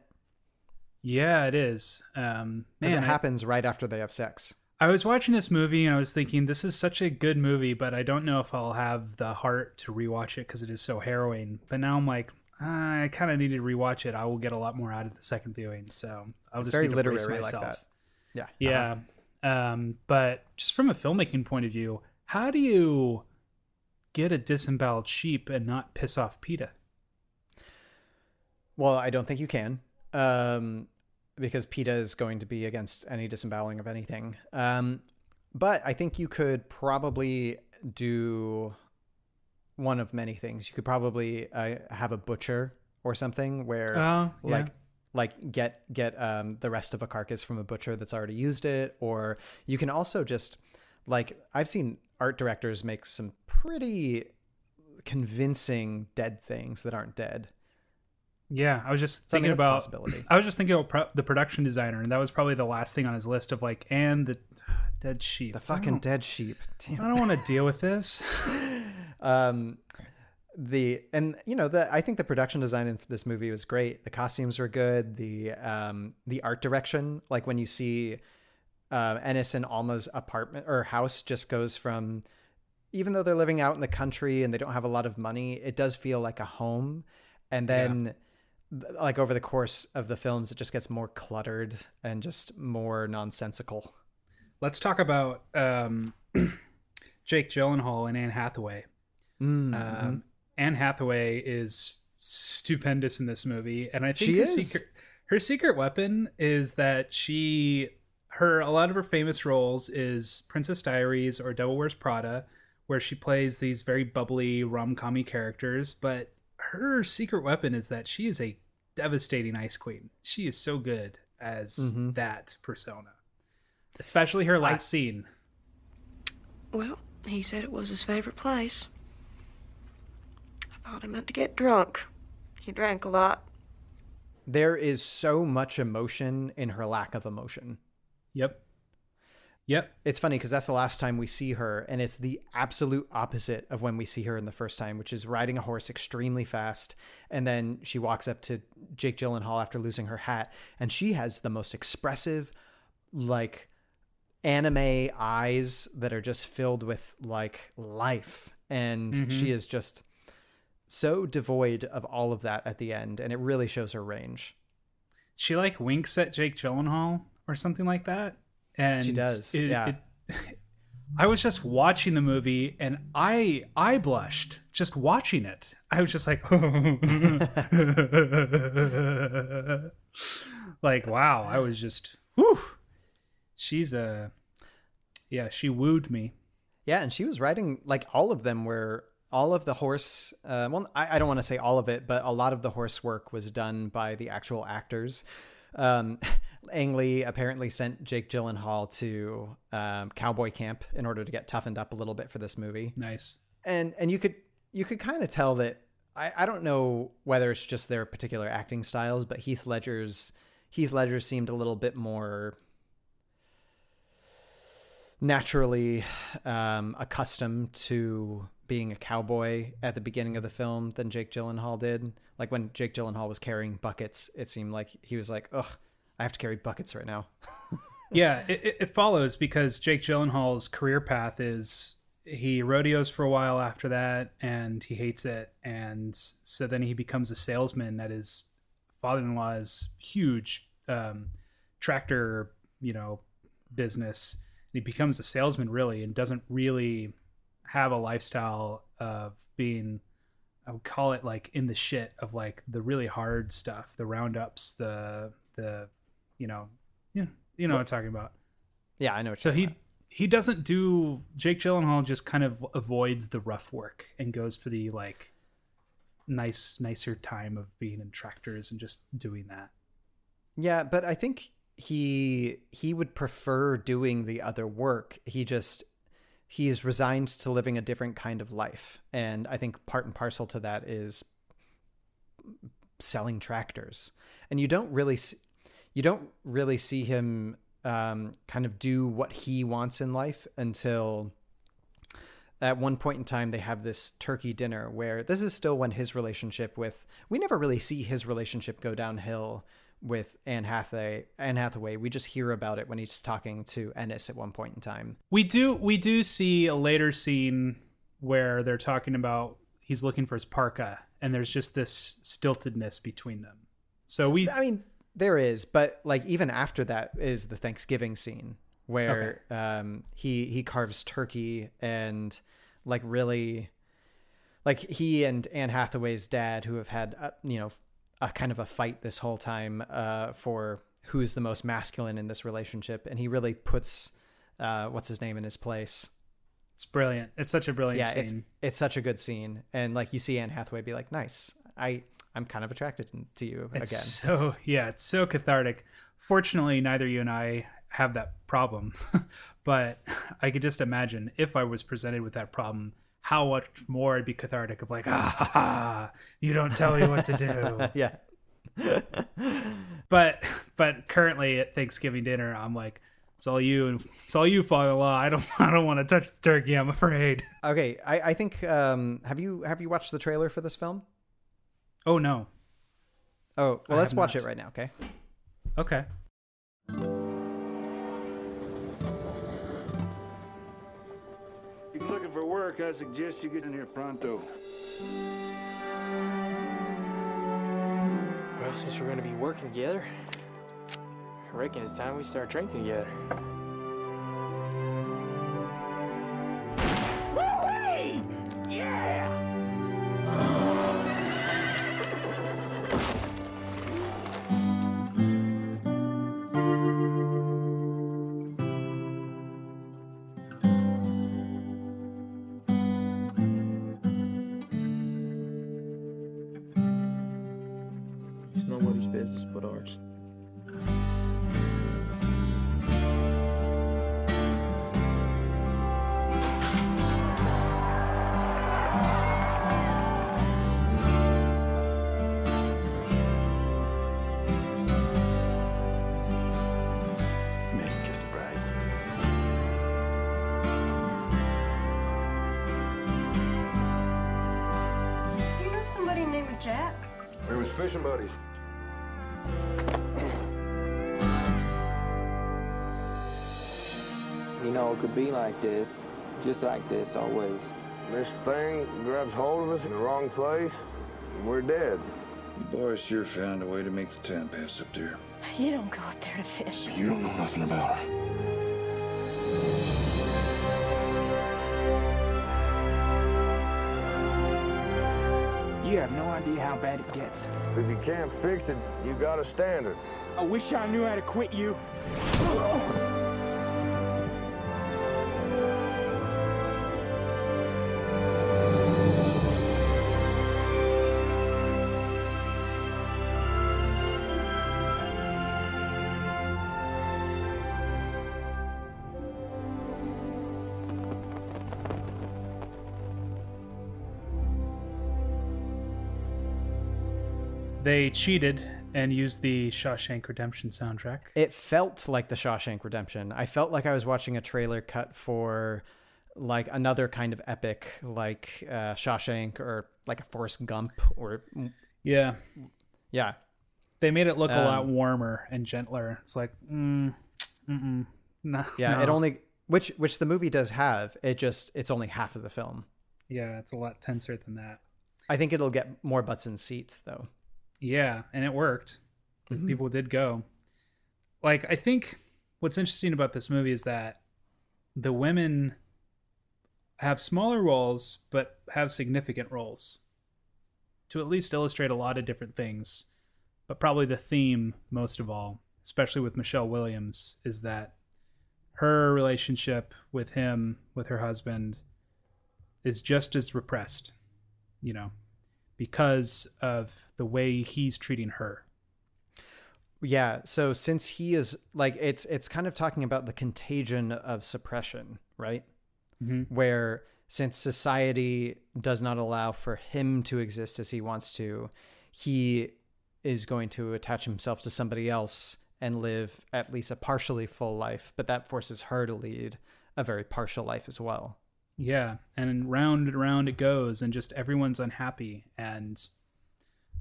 Yeah, it is. Um, because it man, I- happens right after they have sex I was watching this movie and I was thinking, this is such a good movie, but I don't know if I'll have the heart to rewatch it because it is so harrowing. But now I'm like, ah, I kind of need to rewatch it. I will get a lot more out of the second viewing. So I'll It's just very need to literary like myself. that. Yeah. Yeah. Um, but just from a filmmaking point of view, how do you get a disemboweled sheep and not piss off PETA? Well, I don't think you can, um, because PETA is going to be against any disemboweling of anything. Um, but I think you could probably do one of many things. You could probably uh, have a butcher or something where, Oh, yeah. like, like get get um, the rest of a carcass from a butcher that's already used it, or you can also just like I've seen art directors make some pretty convincing dead things that aren't dead. Yeah, I was just So, I mean, thinking about possibility. I was just thinking about pro- the production designer, and that was probably the last thing on his list of like, and the dead sheep. The fucking dead sheep. Damn. I don't want to deal with this. Um, the and you know the I think the production design in this movie was great. The costumes were good. The um the art direction, like when you see uh, Ennis and Alma's apartment or house, just goes from even though they're living out in the country and they don't have a lot of money, it does feel like a home. And then, like over the course of the films, it just gets more cluttered and just more nonsensical. Let's talk about um, Jake Gyllenhaal and Anne Hathaway. Mm, Um, Anne Hathaway is stupendous in this movie, and I think She her is. secret her secret weapon is that she her a lot of her famous roles is Princess Diaries or Devil Wears Prada, where she plays these very bubbly rom commy characters. But her secret weapon is that she is a devastating ice queen. She is so good as Mhm. that persona, especially her last scene. Well, he said it was his favorite place. I thought he meant to get drunk. He drank a lot. There is so much emotion in her lack of emotion. Yep. Yep. It's funny because that's the last time we see her, and it's the absolute opposite of when we see her in the first time, which is riding a horse extremely fast. And then she walks up to Jake Gyllenhaal after losing her hat, and she has the most expressive, like, anime eyes that are just filled with, like, life. And Mhm. she is just so devoid of all of that at the end, and it really shows her range. she like winks at Jake Gyllenhaal or something like that. And She does, yeah. it- I was just watching the movie and I I blushed just watching it. I was just like like wow, I was just whew. She's a yeah, she wooed me. Yeah, and she was writing like all of them were all of the horse. Uh, well, I, I don't want to say all of it, but a lot of the horse work was done by the actual actors. Um, Ang Lee apparently sent Jake Gyllenhaal to um, cowboy camp in order to get toughened up a little bit for this movie. Nice. And and you could you could kind of tell that I, I don't know whether it's just their particular acting styles, but Heath Ledger's Heath Ledger seemed a little bit more naturally um, accustomed to being a cowboy at the beginning of the film than Jake Gyllenhaal did. Like when Jake Gyllenhaal was carrying buckets, it seemed like he was like, "Ugh, I have to carry buckets right now." yeah, it, it- follows because Jake Gyllenhaal's career path is he rodeos for a while after that, and he hates it, and so then he becomes a salesman at his father-in-law's huge um, tractor, you know, business. And he becomes a salesman really, and doesn't really have a lifestyle of being. I would call it like in the shit of like the really hard stuff, the roundups, the the you know, yeah, you know what I'm talking about. Yeah, I know. What So he talking he doesn't do Jake Gyllenhaal just kind of avoids the rough work and goes for the like nice nicer time of being in tractors and just doing that. Yeah, but I think he he would prefer doing the other work. He just he's resigned to living a different kind of life. And I think part and parcel to that is selling tractors. And you don't really you don't really see him um, kind of do what he wants in life until at one point in time they have this turkey dinner where this is still when his relationship with we never really see his relationship go downhill with Anne Hathaway. Anne Hathaway, we just hear about it when he's talking to Ennis at one point in time. We do we do see a later scene where they're talking about he's looking for his parka and there's just this stiltedness between them. So we I mean, there is, but like even after that is the Thanksgiving scene where um, he he carves turkey and like really like he and Anne Hathaway's dad who have had a, you know a kind of a fight this whole time uh, for who's the most masculine in this relationship and he really puts uh, what's his name in his place. It's brilliant. It's such a brilliant yeah, scene. it's it's such a good scene and like you see Anne Hathaway be like, "Nice. I I'm kind of attracted to you It's again." so yeah, it's so cathartic. Fortunately, neither you and I have that problem, but I could just imagine if I was presented with that problem, how much more I'd be cathartic of like, ah, ha, ha, you don't tell me what to do. yeah. but but currently at Thanksgiving dinner, I'm like It's all you and it's all you, father-in-law. I don't I don't want to touch the turkey. I'm afraid. Okay, I, I think um, have you have you watched the trailer for this film? Oh no. Oh well, I let's watch not. it right now. Okay. Okay. If you're looking for work, I suggest you get in here pronto. Well, since we're gonna be working together, I reckon it's time we start drinking together. We fishing buddies. You know, it could be like this, just like this always. This thing grabs hold of us in the wrong place, and we're dead. You boys sure found a way to make the time pass up there. You don't go up there to fish. You don't know nothing about her. Have no idea how bad it gets. If you can't fix it, you got a standard. I wish I knew how to quit you. They cheated and used the Shawshank Redemption soundtrack. It felt like the Shawshank Redemption. I felt like I was watching a trailer cut for like another kind of epic, like uh, Shawshank or like a Forrest Gump or Yeah. yeah. They made it look a lot Um, warmer and gentler. It's like, mm, mm-mm, no, Yeah, it no. only which which the movie does have. It just it's only half of the film. Yeah, it's a lot tenser than that. I think it'll get more butts in seats though. Yeah, and it worked. Mhm. People did go. Like, I think what's interesting about this movie is that the women have smaller roles, but have significant roles to at least illustrate a lot of different things. But probably the theme, most of all, especially with Michelle Williams, is that her relationship with him, with her husband, is just as repressed, you know, because of the way he's treating her. Yeah, so since he is like it's it's kind of talking about the contagion of suppression, right? Mhm. Where since society does not allow for him to exist as he wants to, he is going to attach himself to somebody else and live at least a partially full life, but that forces her to lead a very partial life as well. Yeah, and round and round it goes, and just everyone's unhappy. And,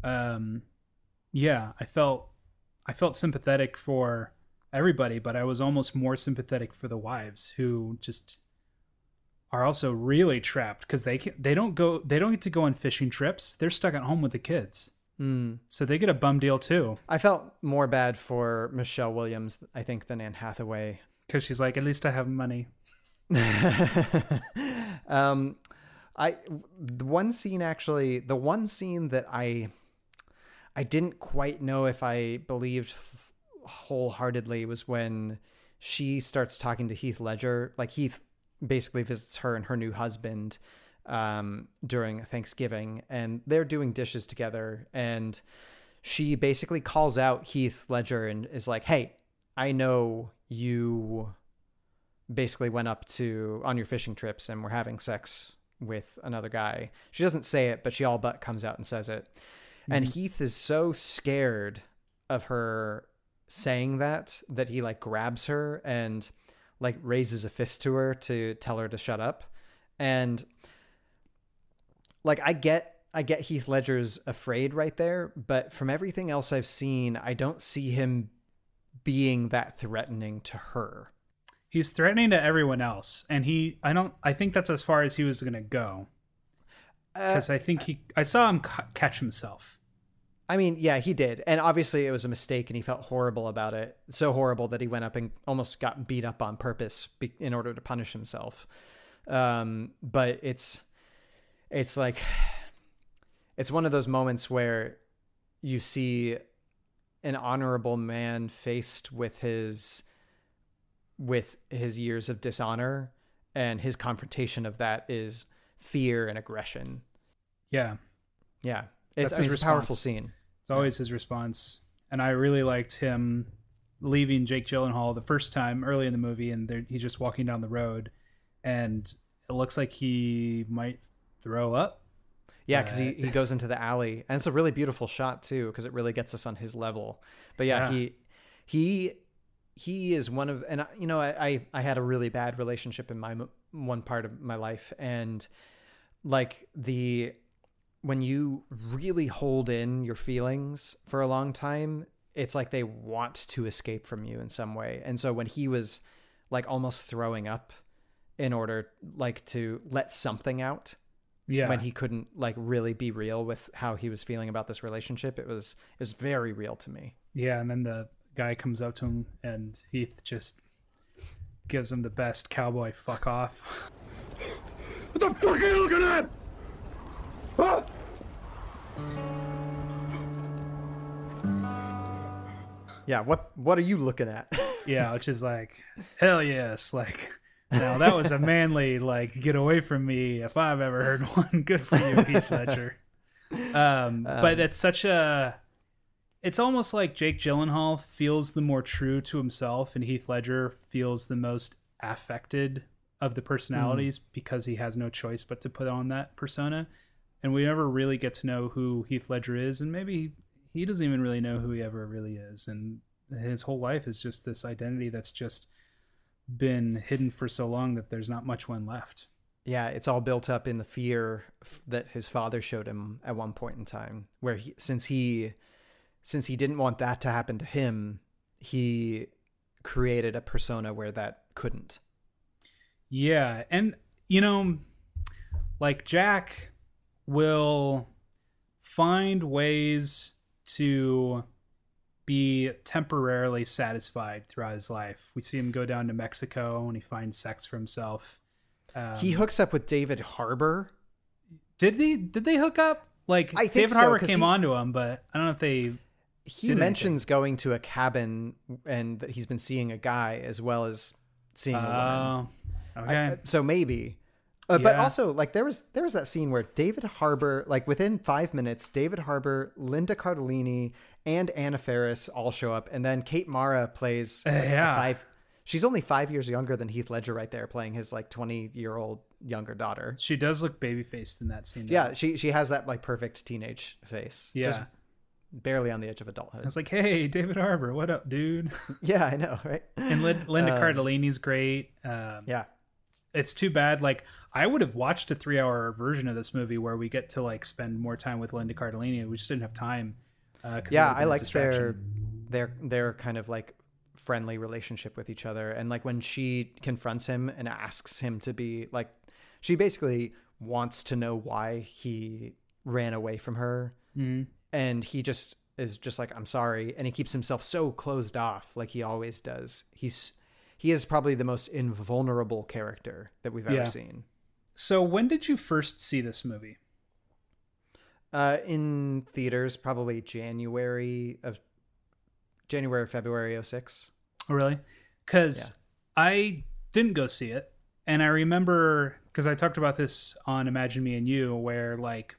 um, yeah, I felt, I felt sympathetic for everybody, but I was almost more sympathetic for the wives who just are also really trapped because they can, they don't go, they don't get to go on fishing trips. They're stuck at home with the kids, Mm. so they get a bum deal too. I felt more bad for Michelle Williams, I think, than Anne Hathaway. Because she's like, at least I have money. um, I the one scene actually, the one scene that I I didn't quite know if I believed f- wholeheartedly was when she starts talking to Heath Ledger. Like Heath basically visits her and her new husband um, during Thanksgiving, and they're doing dishes together, and she basically calls out Heath Ledger and is like, "Hey, I know you." Basically went up to on your fishing trips and were having sex with another guy. She doesn't say it, but she all but comes out and says it. And Mhm. Heath is so scared of her saying that that he like grabs her and like raises a fist to her to tell her to shut up and like i get i get heath ledger's afraid right there but from everything else i've seen i don't see him being that threatening to her He's threatening to everyone else, and he I don't I think that's as far as he was going to go. Because I think he I saw him ca- catch himself. I mean, yeah, he did. And obviously it was a mistake and he felt horrible about it. So horrible that he went up and almost got beat up on purpose be- in order to punish himself. Um, but it's it's like it's one of those moments where you see an honorable man faced with his with his years of dishonor and his confrontation of that is fear and aggression. Yeah. Yeah. It's, I mean, it's a powerful scene. It's always his response, and I really liked him leaving Jake Gyllenhaal the first time early in the movie, and he's just walking down the road, and it looks like he might throw up. Yeah, because he, Uh, he goes into the alley, and it's a really beautiful shot too, because it really gets us on his level. But yeah, Yeah. he he he is one of, and I- you know, I I, I had a really bad relationship in my one part of my life, and like the when you really hold in your feelings for a long time, it's like they want to escape from you in some way. And so when he was like almost throwing up in order like to let something out, Yeah. when he couldn't like really be real with how he was feeling about this relationship, it was it was very real to me. Yeah, and then the guy comes up to him, and Heath just gives him the best cowboy fuck off. What the fuck are you looking at? Huh? Yeah, what what are you looking at? yeah, which is like, hell yes, like. Now that was a manly like get away from me if I've ever heard one. Good for you, Heath Ledger. Um, but that's such a. It's almost like Jake Gyllenhaal feels the more true to himself, and Heath Ledger feels the most affected of the personalities hmm. because he has no choice but to put on that persona. And we never really get to know who Heath Ledger is, and maybe he doesn't even really know who he ever really is. And his whole life is just this identity that's just been hidden for so long that there's not much one left. yeah, it's all built up in the fear f- that his father showed him at one point in time, where he since he since he didn't want that to happen to him, he created a persona where that couldn't. Yeah, and you know, like Jack will find ways to be temporarily satisfied throughout his life. We see him go down to Mexico and he finds sex for himself. Um, he hooks up with David Harbour. Did they did they hook up? Like David so, Harbour 'cause came he- onto him, but I don't know if they he mentions going to a cabin and that he's been seeing a guy as well as seeing a woman. Oh, okay. I- so maybe. Uh, But also, like there was there was that scene where David Harbour, like within five minutes, David Harbour, Linda Cardellini, and Anna Faris all show up, and then Kate Mara plays like, a Yeah. five. Anyes only five years younger than Heath Ledger, right there, playing his like twenty year old younger daughter. She does look baby faced in that scene. though. Yeah, she she has that like perfect teenage face. just Yeah. Barely on the edge of adulthood. I was like, "Hey, David Harbour, what up, dude?" yeah, I know, right? And Lin- Linda Um, Cardellini's great. Um, yeah, it's too bad. Like, I would have watched a three-hour version of this movie where we get to like spend more time with Linda Cardellini. We just didn't have time. Uh, yeah i liked their their their kind of like friendly relationship with each other and like when she confronts him and asks him to be like she basically wants to know why he ran away from her Mhm. And he just is just like i'm sorry and he keeps himself so closed off like he always does he's he is probably the most invulnerable character that we've ever Yeah. seen So, when did you first see this movie? uh in theaters probably january of january february 06 Oh, really? Because I didn't go see it, and I remember because I talked about this on Imagine Me and You, where like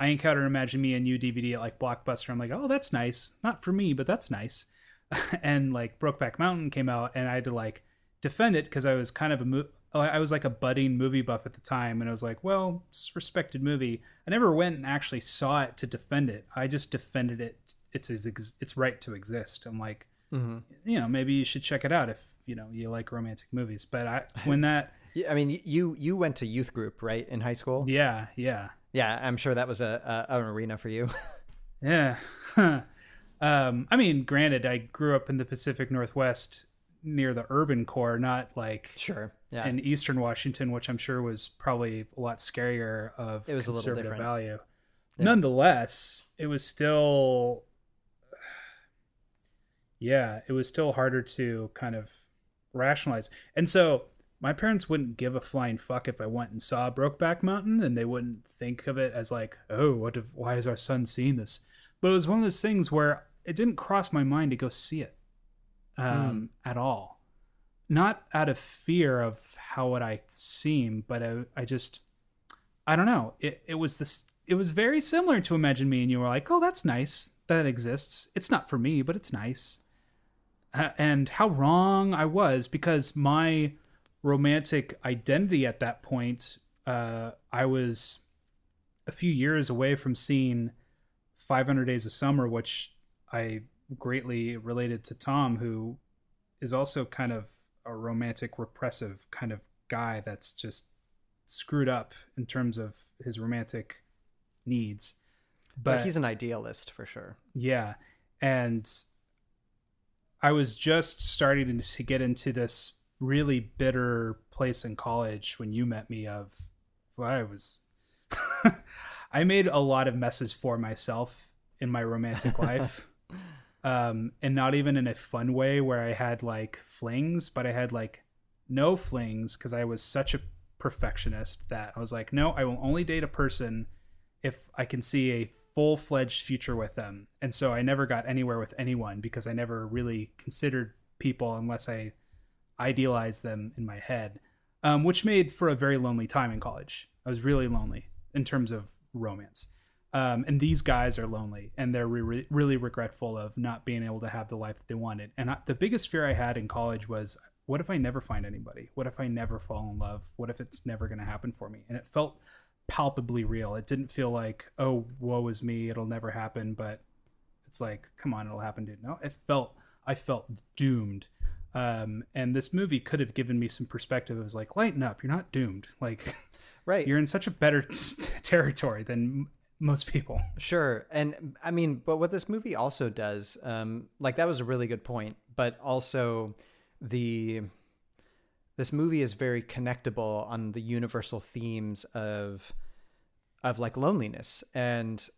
I encounter Imagine Me and You DVD at like Blockbuster. I'm like, oh, that's nice. Not for me, but that's nice. and like Brokeback Mountain came out, and I had to like defend it because I was kind of a mo- oh, I was like a budding movie buff at the time, and I was like, well, it's a respected movie. I never went and actually saw it to defend it. I just defended it. It's its its right to exist. I'm like, Mhm. you know, maybe you should check it out if you know you like romantic movies. But I when that Yeah, I mean, you you went to youth group, right, in high school? Yeah, yeah. Yeah, I'm sure that was a, a an arena for you. Yeah. um, I mean, granted, I grew up in the Pacific Northwest near the urban core, not like sure, yeah. in Eastern Washington, which I'm sure was probably a lot scarier of It was a little conservative different. value. Yeah. Nonetheless, it was still, yeah, it was still harder to kind of rationalize. And so my parents wouldn't give a flying fuck if I went and saw Brokeback Mountain, and they wouldn't think of it as like, oh, what? If, why is our son seeing this? But it was one of those things where it didn't cross my mind to go see it um, at all. Not out of fear of how would I seem, but I, I just, I don't know. It, it was this. It was very similar to Imagine Me, and you were like, "Oh, that's nice. That exists. It's not for me, but it's nice." Uh, and how wrong I was because my romantic identity at that point, uh, I was a few years away from seeing 500 Days of Summer, which I greatly related to Tom, who is also kind of a romantic, repressive kind of guy that's just screwed up in terms of his romantic needs. but he's an idealist for sure. Yeah. And I was just starting to get into this really bitter place in college when you met me of well, I was I made a lot of messes for myself in my romantic life. um and not even in a fun way where I had like flings, but I had like no flings because I was such a perfectionist that I was like, no, I will only date a person if I can see a full fledged future with them. And so I never got anywhere with anyone because I never really considered people unless I idealized them in my head, um, which made for a very lonely time in college. I was really lonely in terms of romance. Um, and these guys are lonely and they're re- really regretful of not being able to have the life that they wanted. And I, the biggest fear I had in college was what if I never find anybody? What if I never fall in love? What if it's never going to happen for me? And it felt palpably real. It didn't feel like, oh, woe is me, it'll never happen. But it's like, come on, it'll happen, dude. No, it felt, I felt doomed. Um, and this movie could have given me some perspective. It was like, lighten up, you're not doomed. Like, right, you're in such a better territory than most people. Sure. And I mean, but what this movie also does, um, like that was a really good point, but also the this movie is very connectable on the universal themes of of like loneliness and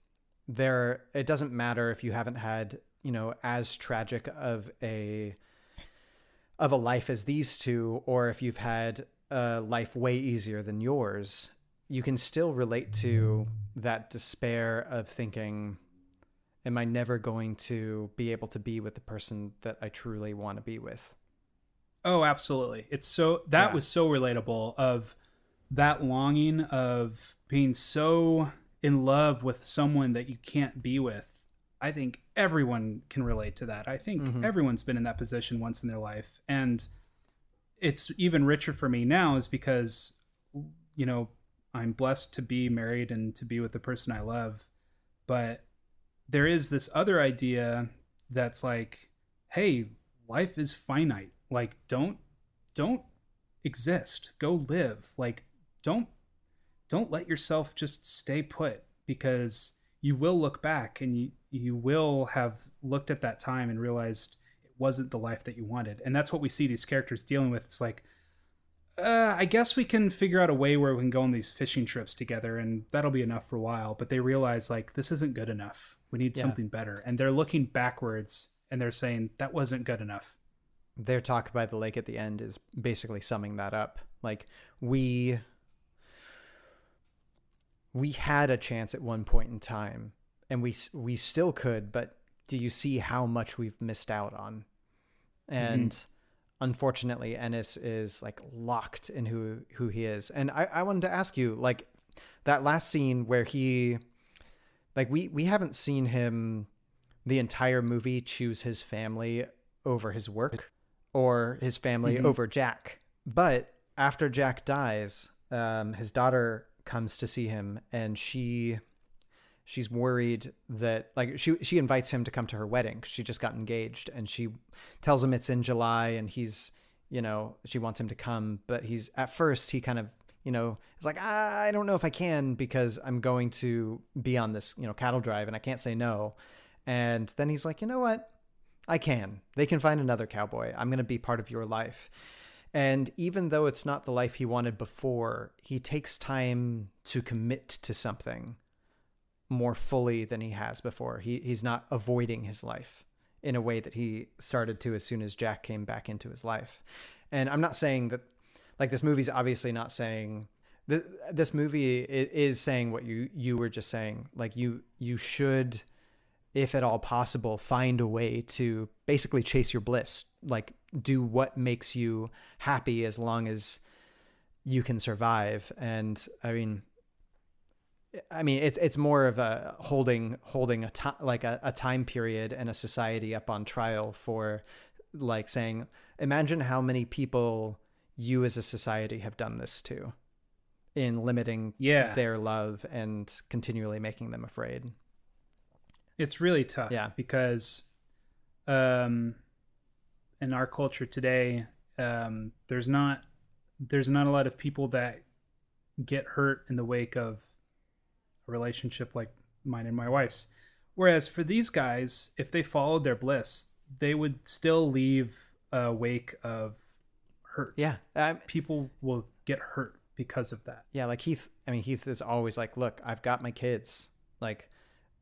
there it doesn't matter if you haven't had you know as tragic of a of a life as these two or if you've had a life way easier than yours you can still relate to that despair of thinking am i never going to be able to be with the person that i truly want to be with Oh, absolutely. It's so that Yeah. was so relatable of that longing of being so in love with someone that you can't be with. I think everyone can relate to that. I think Mhm. everyone's been in that position once in their life. And it's even richer for me now is because you know, I'm blessed to be married and to be with the person I love. But there is this other idea that's like, hey, life is finite. Like don't don't exist. Go live. Like don't don't let yourself just stay put because you will look back and you you will have looked at that time and realized it wasn't the life that you wanted. And that's what we see these characters dealing with. It's like uh, I guess we can figure out a way where we can go on these fishing trips together, and that'll be enough for a while. But they realize like this isn't good enough. We need Yeah. something better, and they're looking backwards and they're saying that wasn't good enough. their talk by the lake at the end is basically summing that up. Like we we had a chance at one point in time and we we still could, but do you see how much we've missed out on? And unfortunately Ennis is like locked in who who he is. And I I wanted to ask you like that last scene where he like we we haven't seen him the entire movie choose his family over his work or his family Mhm. over Jack. But after Jack dies, um, his daughter comes to see him, and she she's worried that like she she invites him to come to her wedding. She just got engaged and she tells him it's in July and he's you know she wants him to come, but he's at first he kind of you know it's like I don't know if I can because I'm going to be on this you know cattle drive and I can't say no. And then he's like, you know what? I can. They can find another cowboy. I'm going to be part of your life. And even though it's not the life he wanted before, he takes time to commit to something more fully than he has before. He he's not avoiding his life in a way that he started to as soon as Jack came back into his life. And I'm not saying that like this movie's obviously not saying this, movie is saying what you you were just saying. Like you you should if at all possible find a way to basically chase your bliss. Like do what makes you happy as long as you can survive. And I mean I mean, it's it's more of a holding holding a time like a, a time period and a society up on trial for like saying, imagine how many people you as a society have done this to in limiting yeah. their love and continually making them afraid. It's really tough Yeah. because um in our culture today, um there's not there's not a lot of people that get hurt in the wake of a relationship like mine and my wife's. Whereas for these guys, if they followed their bliss, they would still leave a wake of hurt. Yeah. People will get hurt because of that. Yeah, like Heath. I mean, Heath is always like, "Look, I've got my kids. Like,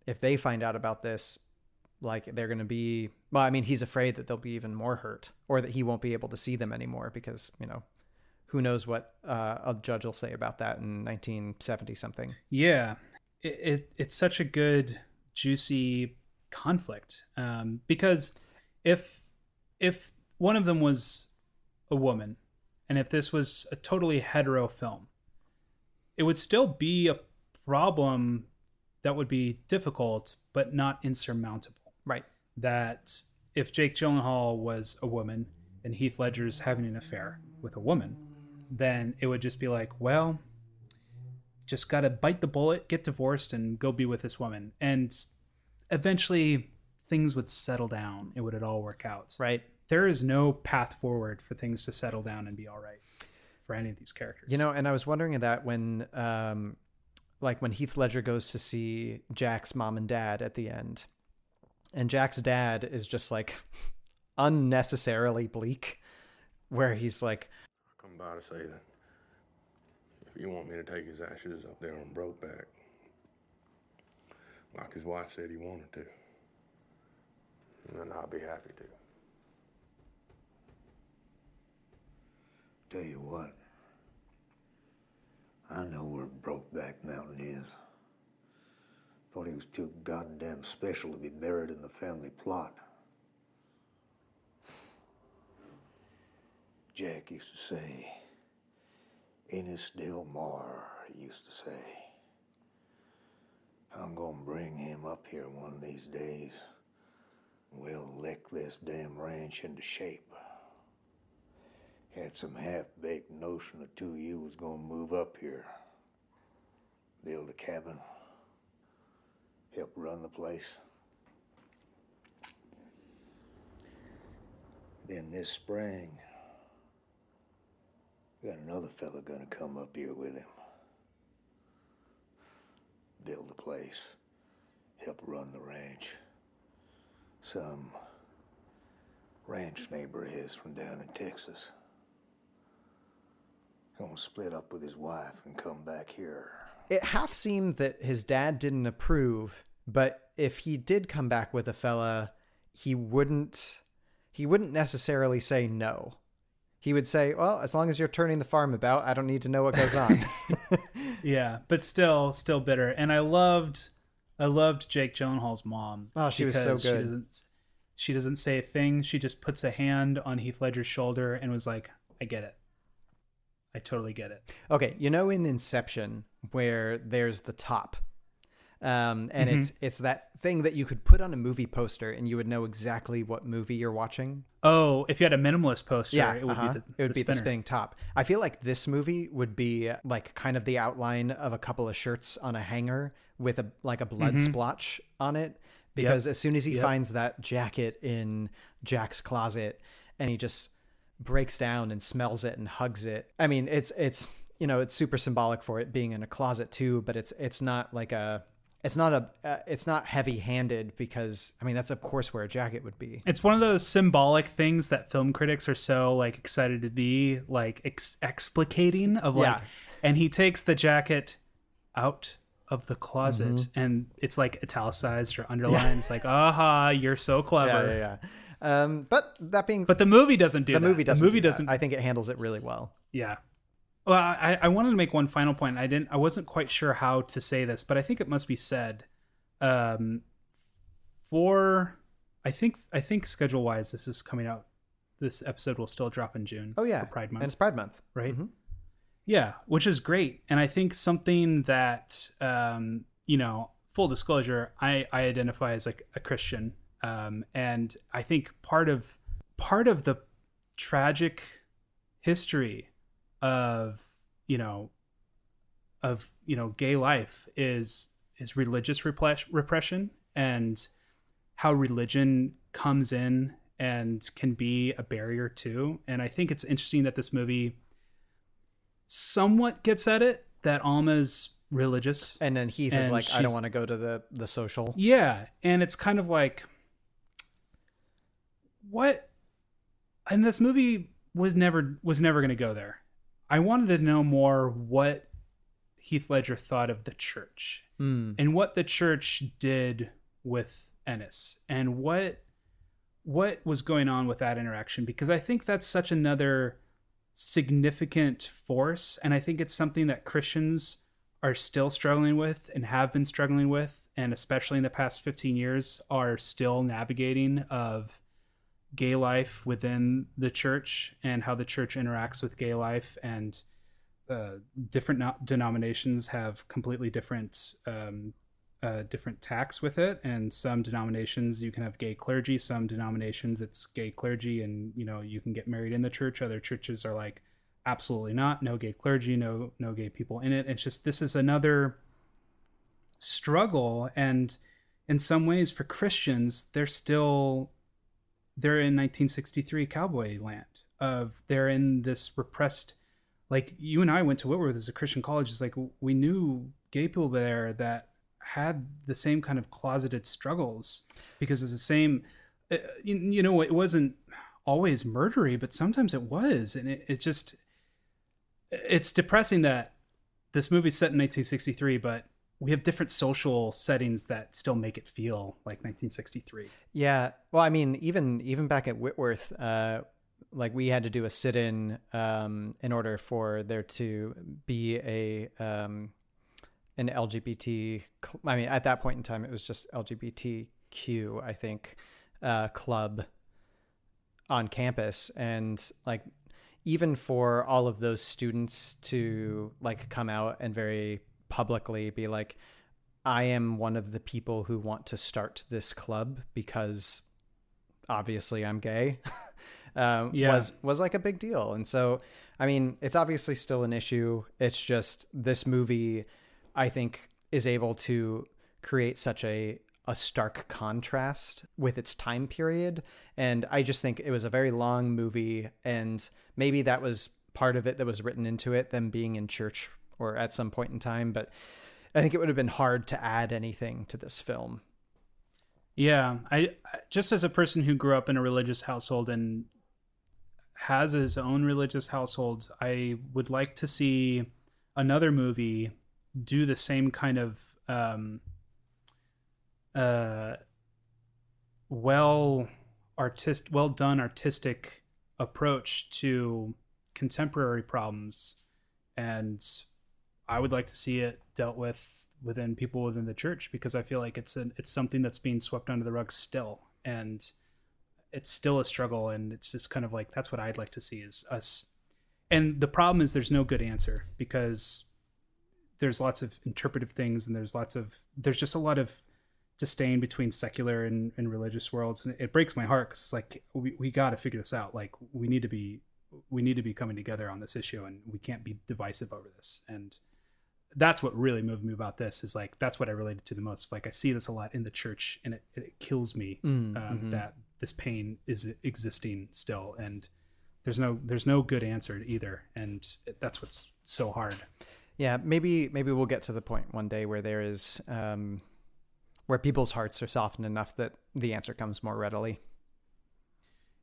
if they find out about this, like they're gonna be." Well, I mean, he's afraid that they'll be even more hurt, or that he won't be able to see them anymore because you know, who knows what uh, a judge will say about that in 1970 something. Yeah, it, it it's such a good juicy conflict um, because if if one of them was a woman and if this was a totally hetero film, it would still be a problem that would be difficult but not insurmountable. Right. That if Jake Gyllenhaal was a woman and Heath Ledger's having an affair with a woman, then it would just be like, well, just got to bite the bullet, get divorced, and go be with this woman. And eventually things would settle down. It would it all work out. Right. There is no path forward for things to settle down and be all right for any of these characters. You know, and I was wondering that when, um, like when Heath Ledger goes to see Jack's mom and dad at the end, and Jack's dad is just like unnecessarily bleak, where he's like, come by to say that if you want me to take his ashes up there on Brokeback, like his wife said he wanted to, then I'll be happy to. Tell you what, I know where Brokeback Mountain is. Thought he was too goddamn special to be buried in the family plot. Jack used to say, Ennis Del Mar, he used to say. I'm gonna bring him up here one of these days. We'll lick this damn ranch into shape. Had some half-baked notion the two of you was gonna move up here. Build a cabin. Help run the place. Then this spring, got another fella gonna come up here with him. Build the place. Help run the ranch. Some ranch neighbor of his from down in Texas. Gonna split up with his wife and come back here. It half seemed that his dad didn't approve, but if he did come back with a fella, he wouldn't he wouldn't necessarily say no. He would say, "Well, as long as you're turning the farm about, I don't need to know what goes on." yeah, but still, still bitter. And I loved, I loved Jake Gyllenhaal's mom. Oh, she was so good. She doesn't, she doesn't say a thing. She just puts a hand on Heath Ledger's shoulder and was like, "I get it. I totally get it." Okay, you know in Inception where there's the top. Um, and Mhm. it's it's that thing that you could put on a movie poster and you would know exactly what movie you're watching. Oh, if you had a minimalist poster, Yeah, it would uh-huh. be the, it would the be the spinning top. I feel like this movie would be like kind of the outline of a couple of shirts on a hanger with a like a blood Mhm. splotch on it. Because as soon as he Yep. finds that jacket in Jack's closet and he just breaks down and smells it and hugs it. I mean, it's it's you know it's super symbolic for it being in a closet too, but it's it's not like a it's not a uh, it's not heavy handed because I mean that's of course where a jacket would be. It's one of those symbolic things that film critics are so like excited to be like ex- explicating of like, Yeah. and he takes the jacket out of the closet Mhm. and it's like italicized or underlined. It's like, aha, you're so clever. Yeah, yeah, yeah. Um, but that being, But the movie doesn't do the that. movie doesn't. The movie do doesn't. I think it handles it really well. Yeah. Well, I, I wanted to make one final point. I didn't. I wasn't quite sure how to say this, but I think it must be said. Um, for I think I think schedule wise, this is coming out. This episode will still drop in June. Oh yeah, for Pride Month. and it's Pride Month, right? Mhm. Yeah, which is great, and I think something that um, you know, full disclosure, I I identify as like a Christian, um, and I think part of part of the tragic history of you know of you know gay life is is religious repress- repression and how religion comes in and can be a barrier too and i think it's interesting that this movie somewhat gets at it that alma's religious And then Heath is like, I don't want to go to the the social. yeah, and it's kind of like what and this movie was never was never going to go there. I wanted to know more what Heath Ledger thought of the church Hmm. and what the church did with Ennis and what what was going on with that interaction because I think that's such another significant force and I think it's something that Christians are still struggling with and have been struggling with and especially in the past 15 years are still navigating of gay life within the church and how the church interacts with gay life. And uh, different no- denominations have completely different um, uh, different tacks with it. And some denominations you can have gay clergy. Some denominations it's gay clergy and you know you can get married in the church. Other churches are like absolutely not. No gay clergy no no gay people in it. It's just this is another struggle. And in some ways for christians they're still they're in 1963 cowboy land of they're in this repressed like you and i went to whitworth as a christian college it's like we knew gay people there that had the same kind of closeted struggles because it's the same uh, you, know it wasn't always murdery but sometimes it was and it, it just it's depressing that this movie's set in 1963 but we have different social settings that still make it feel like 1963 Yeah. Well, I mean, even even back at Whitworth, uh, like we had to do a sit-in um, in order for there to be a um, an LGBT. cl- I mean, at that point in time, it was just LGBTQ. I think uh, club on campus, and like even for all of those students to like come out and very publicly be like I am one of the people who want to start this club because obviously I'm gay. um, Yeah. was was like a big deal, and so I mean, it's obviously still an issue. It's just this movie, I think, is able to create such a a stark contrast with its time period, and I just think it was a very long movie, and maybe that was part of it that was written into it, them being in church or at some point in time, but. I think it would have been hard to add anything to this film. Yeah, I just as a person who grew up in a religious household and has his own religious household, I would like to see another movie do the same kind of um, uh, well artist, well done artistic approach to contemporary problems, and I would like to see it dealt with within people within the church because I feel like it's an, it's something that's being swept under the rug still, and it's still a struggle, and it's just kind of like that's what I'd like to see is us. And the problem is there's no good answer because there's lots of interpretive things and there's lots of there's just a lot of disdain between secular and, and religious worlds. And it breaks my heart because it's like we, we got to figure this out. Like we need to be we need to be coming together on this issue and we can't be divisive over this. And that's what really moved me about this is like that's what i related to the most like i see this a lot in the church and it, it kills me Mm, um, mhm. that this pain is existing still and there's no there's no good answer either and that's what's so hard Yeah, maybe maybe we'll get to the point one day where there is um, where people's hearts are softened enough that the answer comes more readily.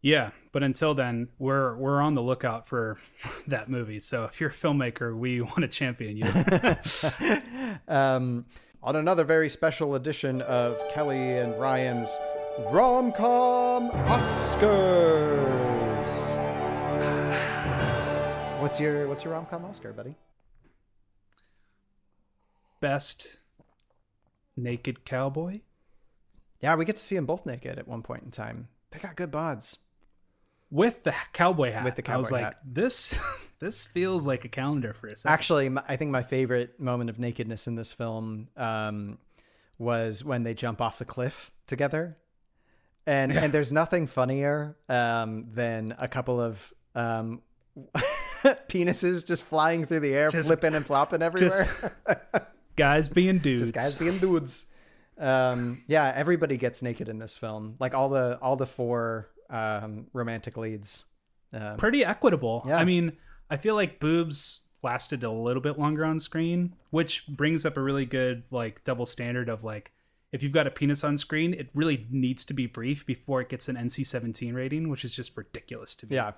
Yeah, but until then, we're we're on the lookout for that movie. So if you're a filmmaker, we want to champion you. um, on another very special edition of Kelly and Ryan's Rom-Com Oscars. What's your what's your rom-com Oscar, buddy? Best naked cowboy. Yeah, we get to see them both naked at one point in time. They got good bods. With the cowboy hat. With the cowboy I was cowboy like, this this feels like a calendar for a second. Actually, my, I think my favorite moment of nakedness in this film um, was when they jump off the cliff together, and Yeah. and there's nothing funnier um, than a couple of um, penises just flying through the air, Just- flipping and flopping everywhere. guys being dudes. just guys being dudes. Um, yeah, everybody gets naked in this film. Like all the all the four um, romantic leads. Um, pretty equitable. Yeah. I mean, I feel like boobs lasted a little bit longer on screen, which brings up a really good like double standard of like if you've got a penis on screen, it really needs to be brief before it gets an NC-17 rating, which is just ridiculous to me. Yeah.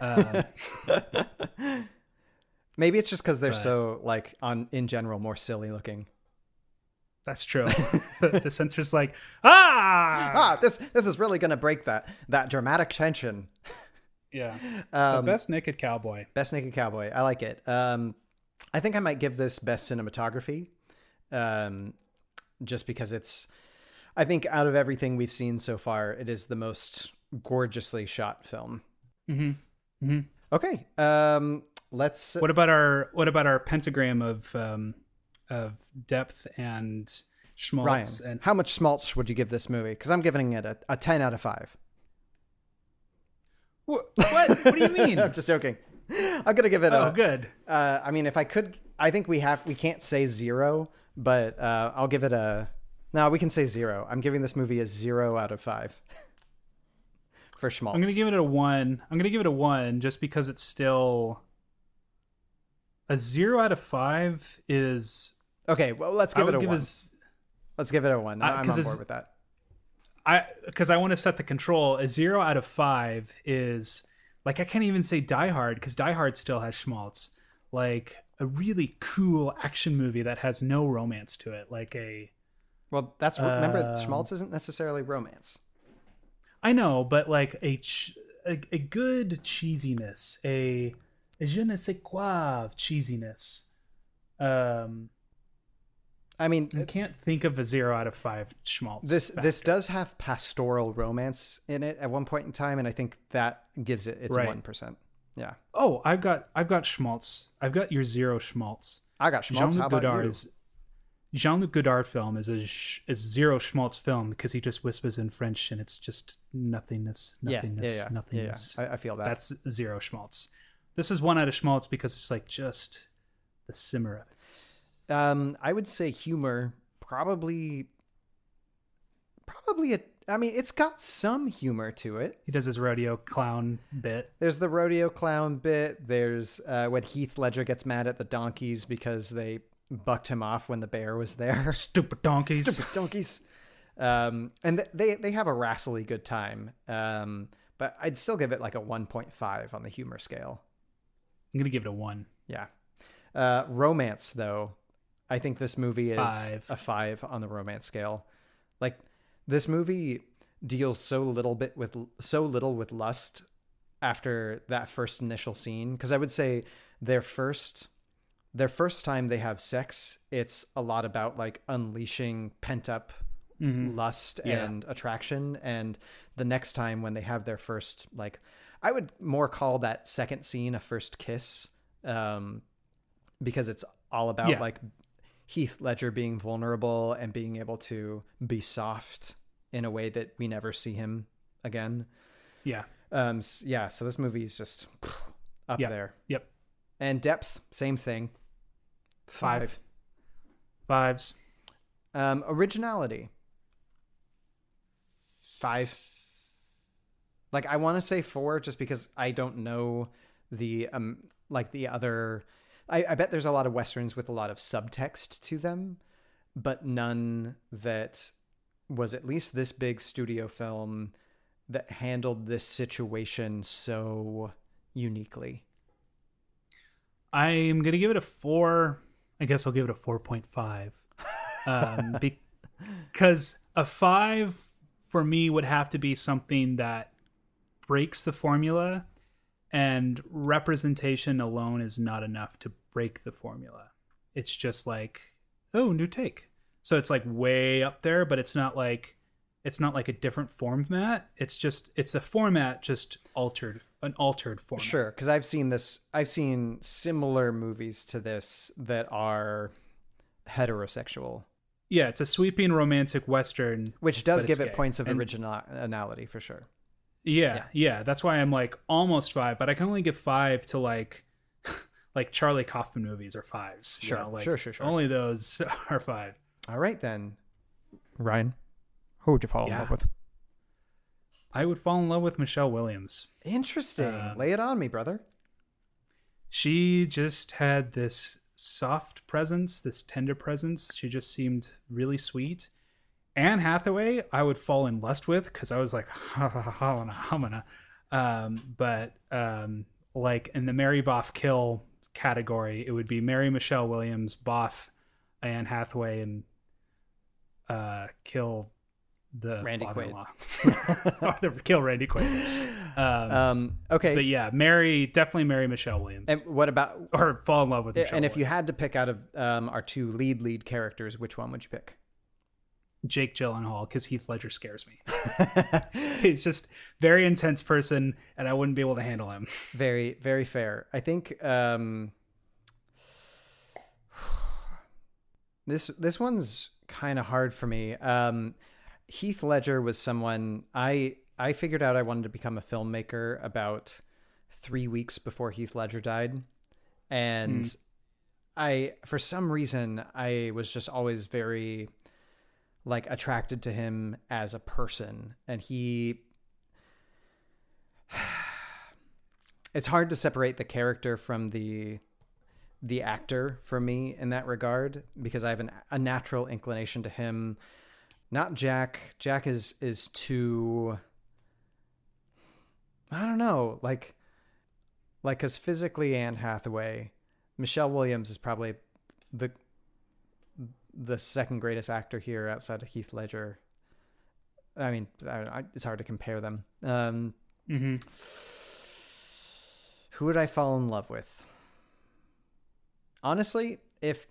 Um, Maybe it's just because they're But- so like on in general more silly looking. That's true. the censor's like, ah, ah, this this is really gonna break that that dramatic tension. yeah. so Um, best naked cowboy. Best naked cowboy. I like it. Um, I think I might give this best cinematography, um, just because it's. I think out of everything we've seen so far, it is the most gorgeously shot film. Mm-hmm. Mm-hmm. Okay, um, let's. What about our what about our pentagram of um, of depth and schmaltz Ryan, and how much schmaltz would you give this movie? Because I'm giving it a, a 10 out of 5. What? What, what do you mean? I'm just joking. I'm gonna give it Oh, a good. Uh, I mean, if I could, I think we have. We can't say zero, but uh, I'll give it a. No, we can say zero. I'm giving this movie a zero out of five for schmaltz. I'm gonna give it a one. I'm gonna give it a one just because it's still a zero out of five is okay. Well, let's give it a give one. Let's give it a one. I- I'm on board with that. I because I want to set the control. A zero out of five is like I can't even say Die Hard because Die Hard still has schmaltz. Like a really cool action movie that has no romance to it. Like a Well, that's remember Um, schmaltz isn't necessarily romance. I know, but like a ch- a, a good cheesiness, a, a je ne sais quoi of cheesiness. Um, I mean, I can't think of a zero out of five schmaltz. This factor. this does have pastoral romance in it at one point in time, and I think that gives it its Right. one percent. Yeah, Oh, I've got I've got schmaltz. I've got your zero schmaltz. I got schmaltz. Jean-Luc Godard you? is Jean-Luc Godard film is a sh- is zero schmaltz film because he just whispers in French and it's just nothingness, Yeah, yeah, nothingness, yeah, yeah, yeah. nothingness. I- I feel that. That's zero schmaltz. This is one out of schmaltz because it's like just the simmer of it. Um, I would say humor probably, probably a. I mean, it's got some humor to it. He does his rodeo clown bit. There's the rodeo clown bit. There's uh, when Heath Ledger gets mad at the donkeys because they bucked him off when the bear was there. Stupid donkeys. Stupid donkeys. Um, and th- they they have a wrastly good time. Um, but I'd still give it like a 1.5 on the humor scale. I'm gonna give it a one. Yeah. Uh, romance, though, I think this movie is Five. a five on the romance scale. Like this movie deals so little bit with so little with lust after that first initial scene. Because I would say their first their first time they have sex, it's a lot about like unleashing pent up Mhm. lust Yeah. and attraction. And the next time when they have their first like I would more call that second scene a first kiss. Um because it's all about Yeah. like Heath Ledger being vulnerable and being able to be soft in a way that we never see him again. Yeah. Um. Yeah. So this movie is just up Yep. there. Yep. And depth, same thing. Five. Fives. Um, originality. Five. Like I want to say four, just because I don't know the um like the other. I, I bet there's a lot of westerns with a lot of subtext to them, but none that was at least this big studio film that handled this situation so uniquely. I'm gonna give it a four. I guess I'll give it a four point five, um, because a five for me would have to be something that breaks the formula, and representation alone is not enough to break the formula. It's just like, oh, new take. So it's like way up there, but it's not like it's not like a different format. It's just it's a format just altered, an altered format. Sure, because I've seen this. I've seen similar movies to this that are heterosexual, Yeah, it's a sweeping romantic western, which does give it gay. points of And- originality for sure. Yeah, yeah, That's why I'm like almost five, but I can only give five to like like Charlie Kaufman movies are fives. you Sure, know, like sure, sure, sure. Only those are five. All right then, Ryan, who would you fall in love with? I would fall in love with Michelle Williams. Interesting. Uh, Lay it on me, brother. She just had this soft presence, this tender presence. She just seemed really sweet. Anne Hathaway, I would fall in lust with because I was like, hamana, hamana. Um, but um, like in the Mary Boff kill category, it would be Mary Michelle Williams, Boff, Anne Hathaway, and uh, kill the Randy father-in-law. Kill Randy Quaid. Um, Um, okay. but yeah, Mary definitely Mary Michelle Williams. And what about or fall in love with Michelle and if you had to pick out of um, our two lead lead characters, which one would you pick? Jake Gyllenhaal because Heath Ledger scares me. He's just very intense person, and I wouldn't be able to handle him. Very, very fair. I think um, this this one's kind of hard for me. Um, Heath Ledger was someone I I figured out I wanted to become a filmmaker about three weeks before Heath Ledger died, and Hmm. I for some reason I was just always very like attracted to him as a person, and he it's hard to separate the character from the the actor for me in that regard because I have an, a natural inclination to him. Not Jack. Jack is is too. I don't know, like, like because physically Anne Hathaway, Michelle Williams is probably the the second greatest actor here outside of Heath Ledger. I mean, I, I, it's hard to compare them. Um, Mm-hmm. who would I fall in love with? Honestly, if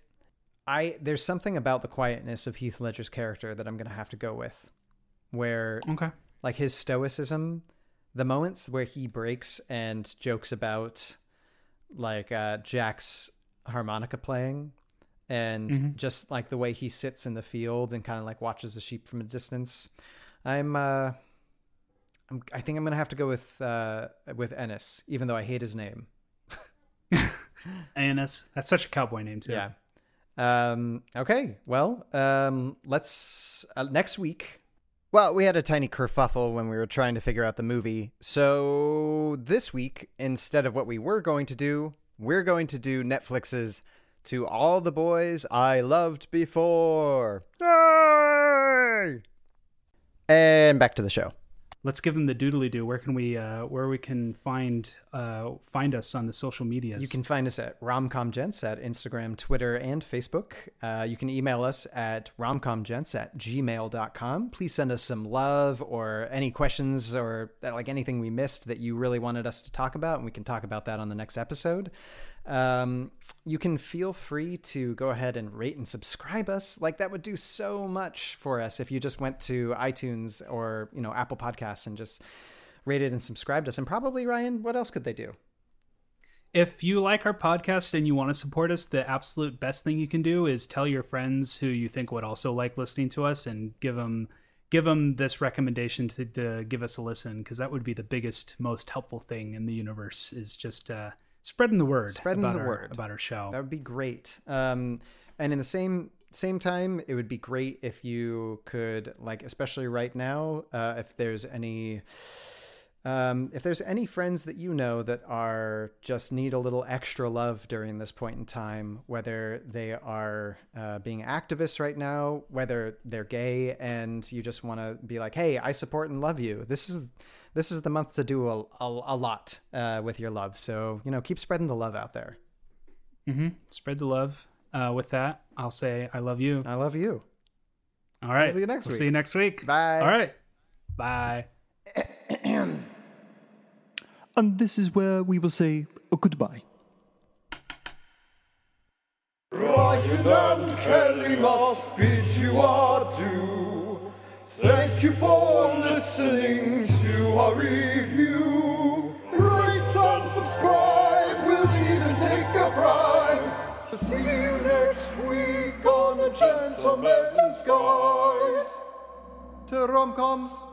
I there's something about the quietness of Heath Ledger's character that I'm gonna have to go with, where Okay. like his stoicism, the moments where he breaks and jokes about like uh, Jack's harmonica playing, and Mhm. just like the way he sits in the field and kind of like watches the sheep from a distance. I'm uh, I'm, I think I'm gonna have to go with uh, with Ennis, even though I hate his name. Ennis, That's such a cowboy name too. Yeah. Um, okay. Well, um, let's uh, next week. Well, we had a tiny kerfuffle when we were trying to figure out the movie. So this week, instead of what we were going to do, we're going to do Netflix's "To All the Boys I Loved Before." Yay! And back to the show. Let's give them the doodly doo. Where can we uh where we can find uh find us on the social medias? You can find us at romcomgents at Instagram, Twitter, and Facebook. Uh, you can email us at romcomgents at gmail.com. Please send us some love or any questions or uh, like anything we missed that you really wanted us to talk about, and we can talk about that on the next episode. Um, you can feel free to go ahead and rate and subscribe us. Like that would do so much for us if you just went to iTunes or you know Apple Podcasts and just rated and subscribed us. And probably Ryan, what else could they do? if you like our podcast and you want to support us, the absolute best thing you can do is tell your friends who you think would also like listening to us and give them give them this recommendation to, to give us a listen because that would be the biggest, most helpful thing in the universe is just uh, spreading the word, Spreading about the our, word about our show. That would be great. Um, and in the same same time, it would be great if you could like, especially right now, uh, if there's any. Um, if there's any friends that you know that are just need a little extra love during this point in time, whether they are uh, being activists right now, whether they're gay, and you just want to be like, "Hey, I support and love you." This is this is the month to do a, a, a lot uh, with your love. So you know, keep spreading the love out there. Mm-hmm. Spread the love. Uh, with that, I'll say I love you. I love you. All right. see you next We'll week. See you next week. Bye. All right. Bye. And this is where we will say goodbye. Ryan and Kelly must bid you adieu. Thank you for listening to our review. Rate and subscribe, we'll even take a bribe. See you next week on A Gentleman's Guide To rom-coms.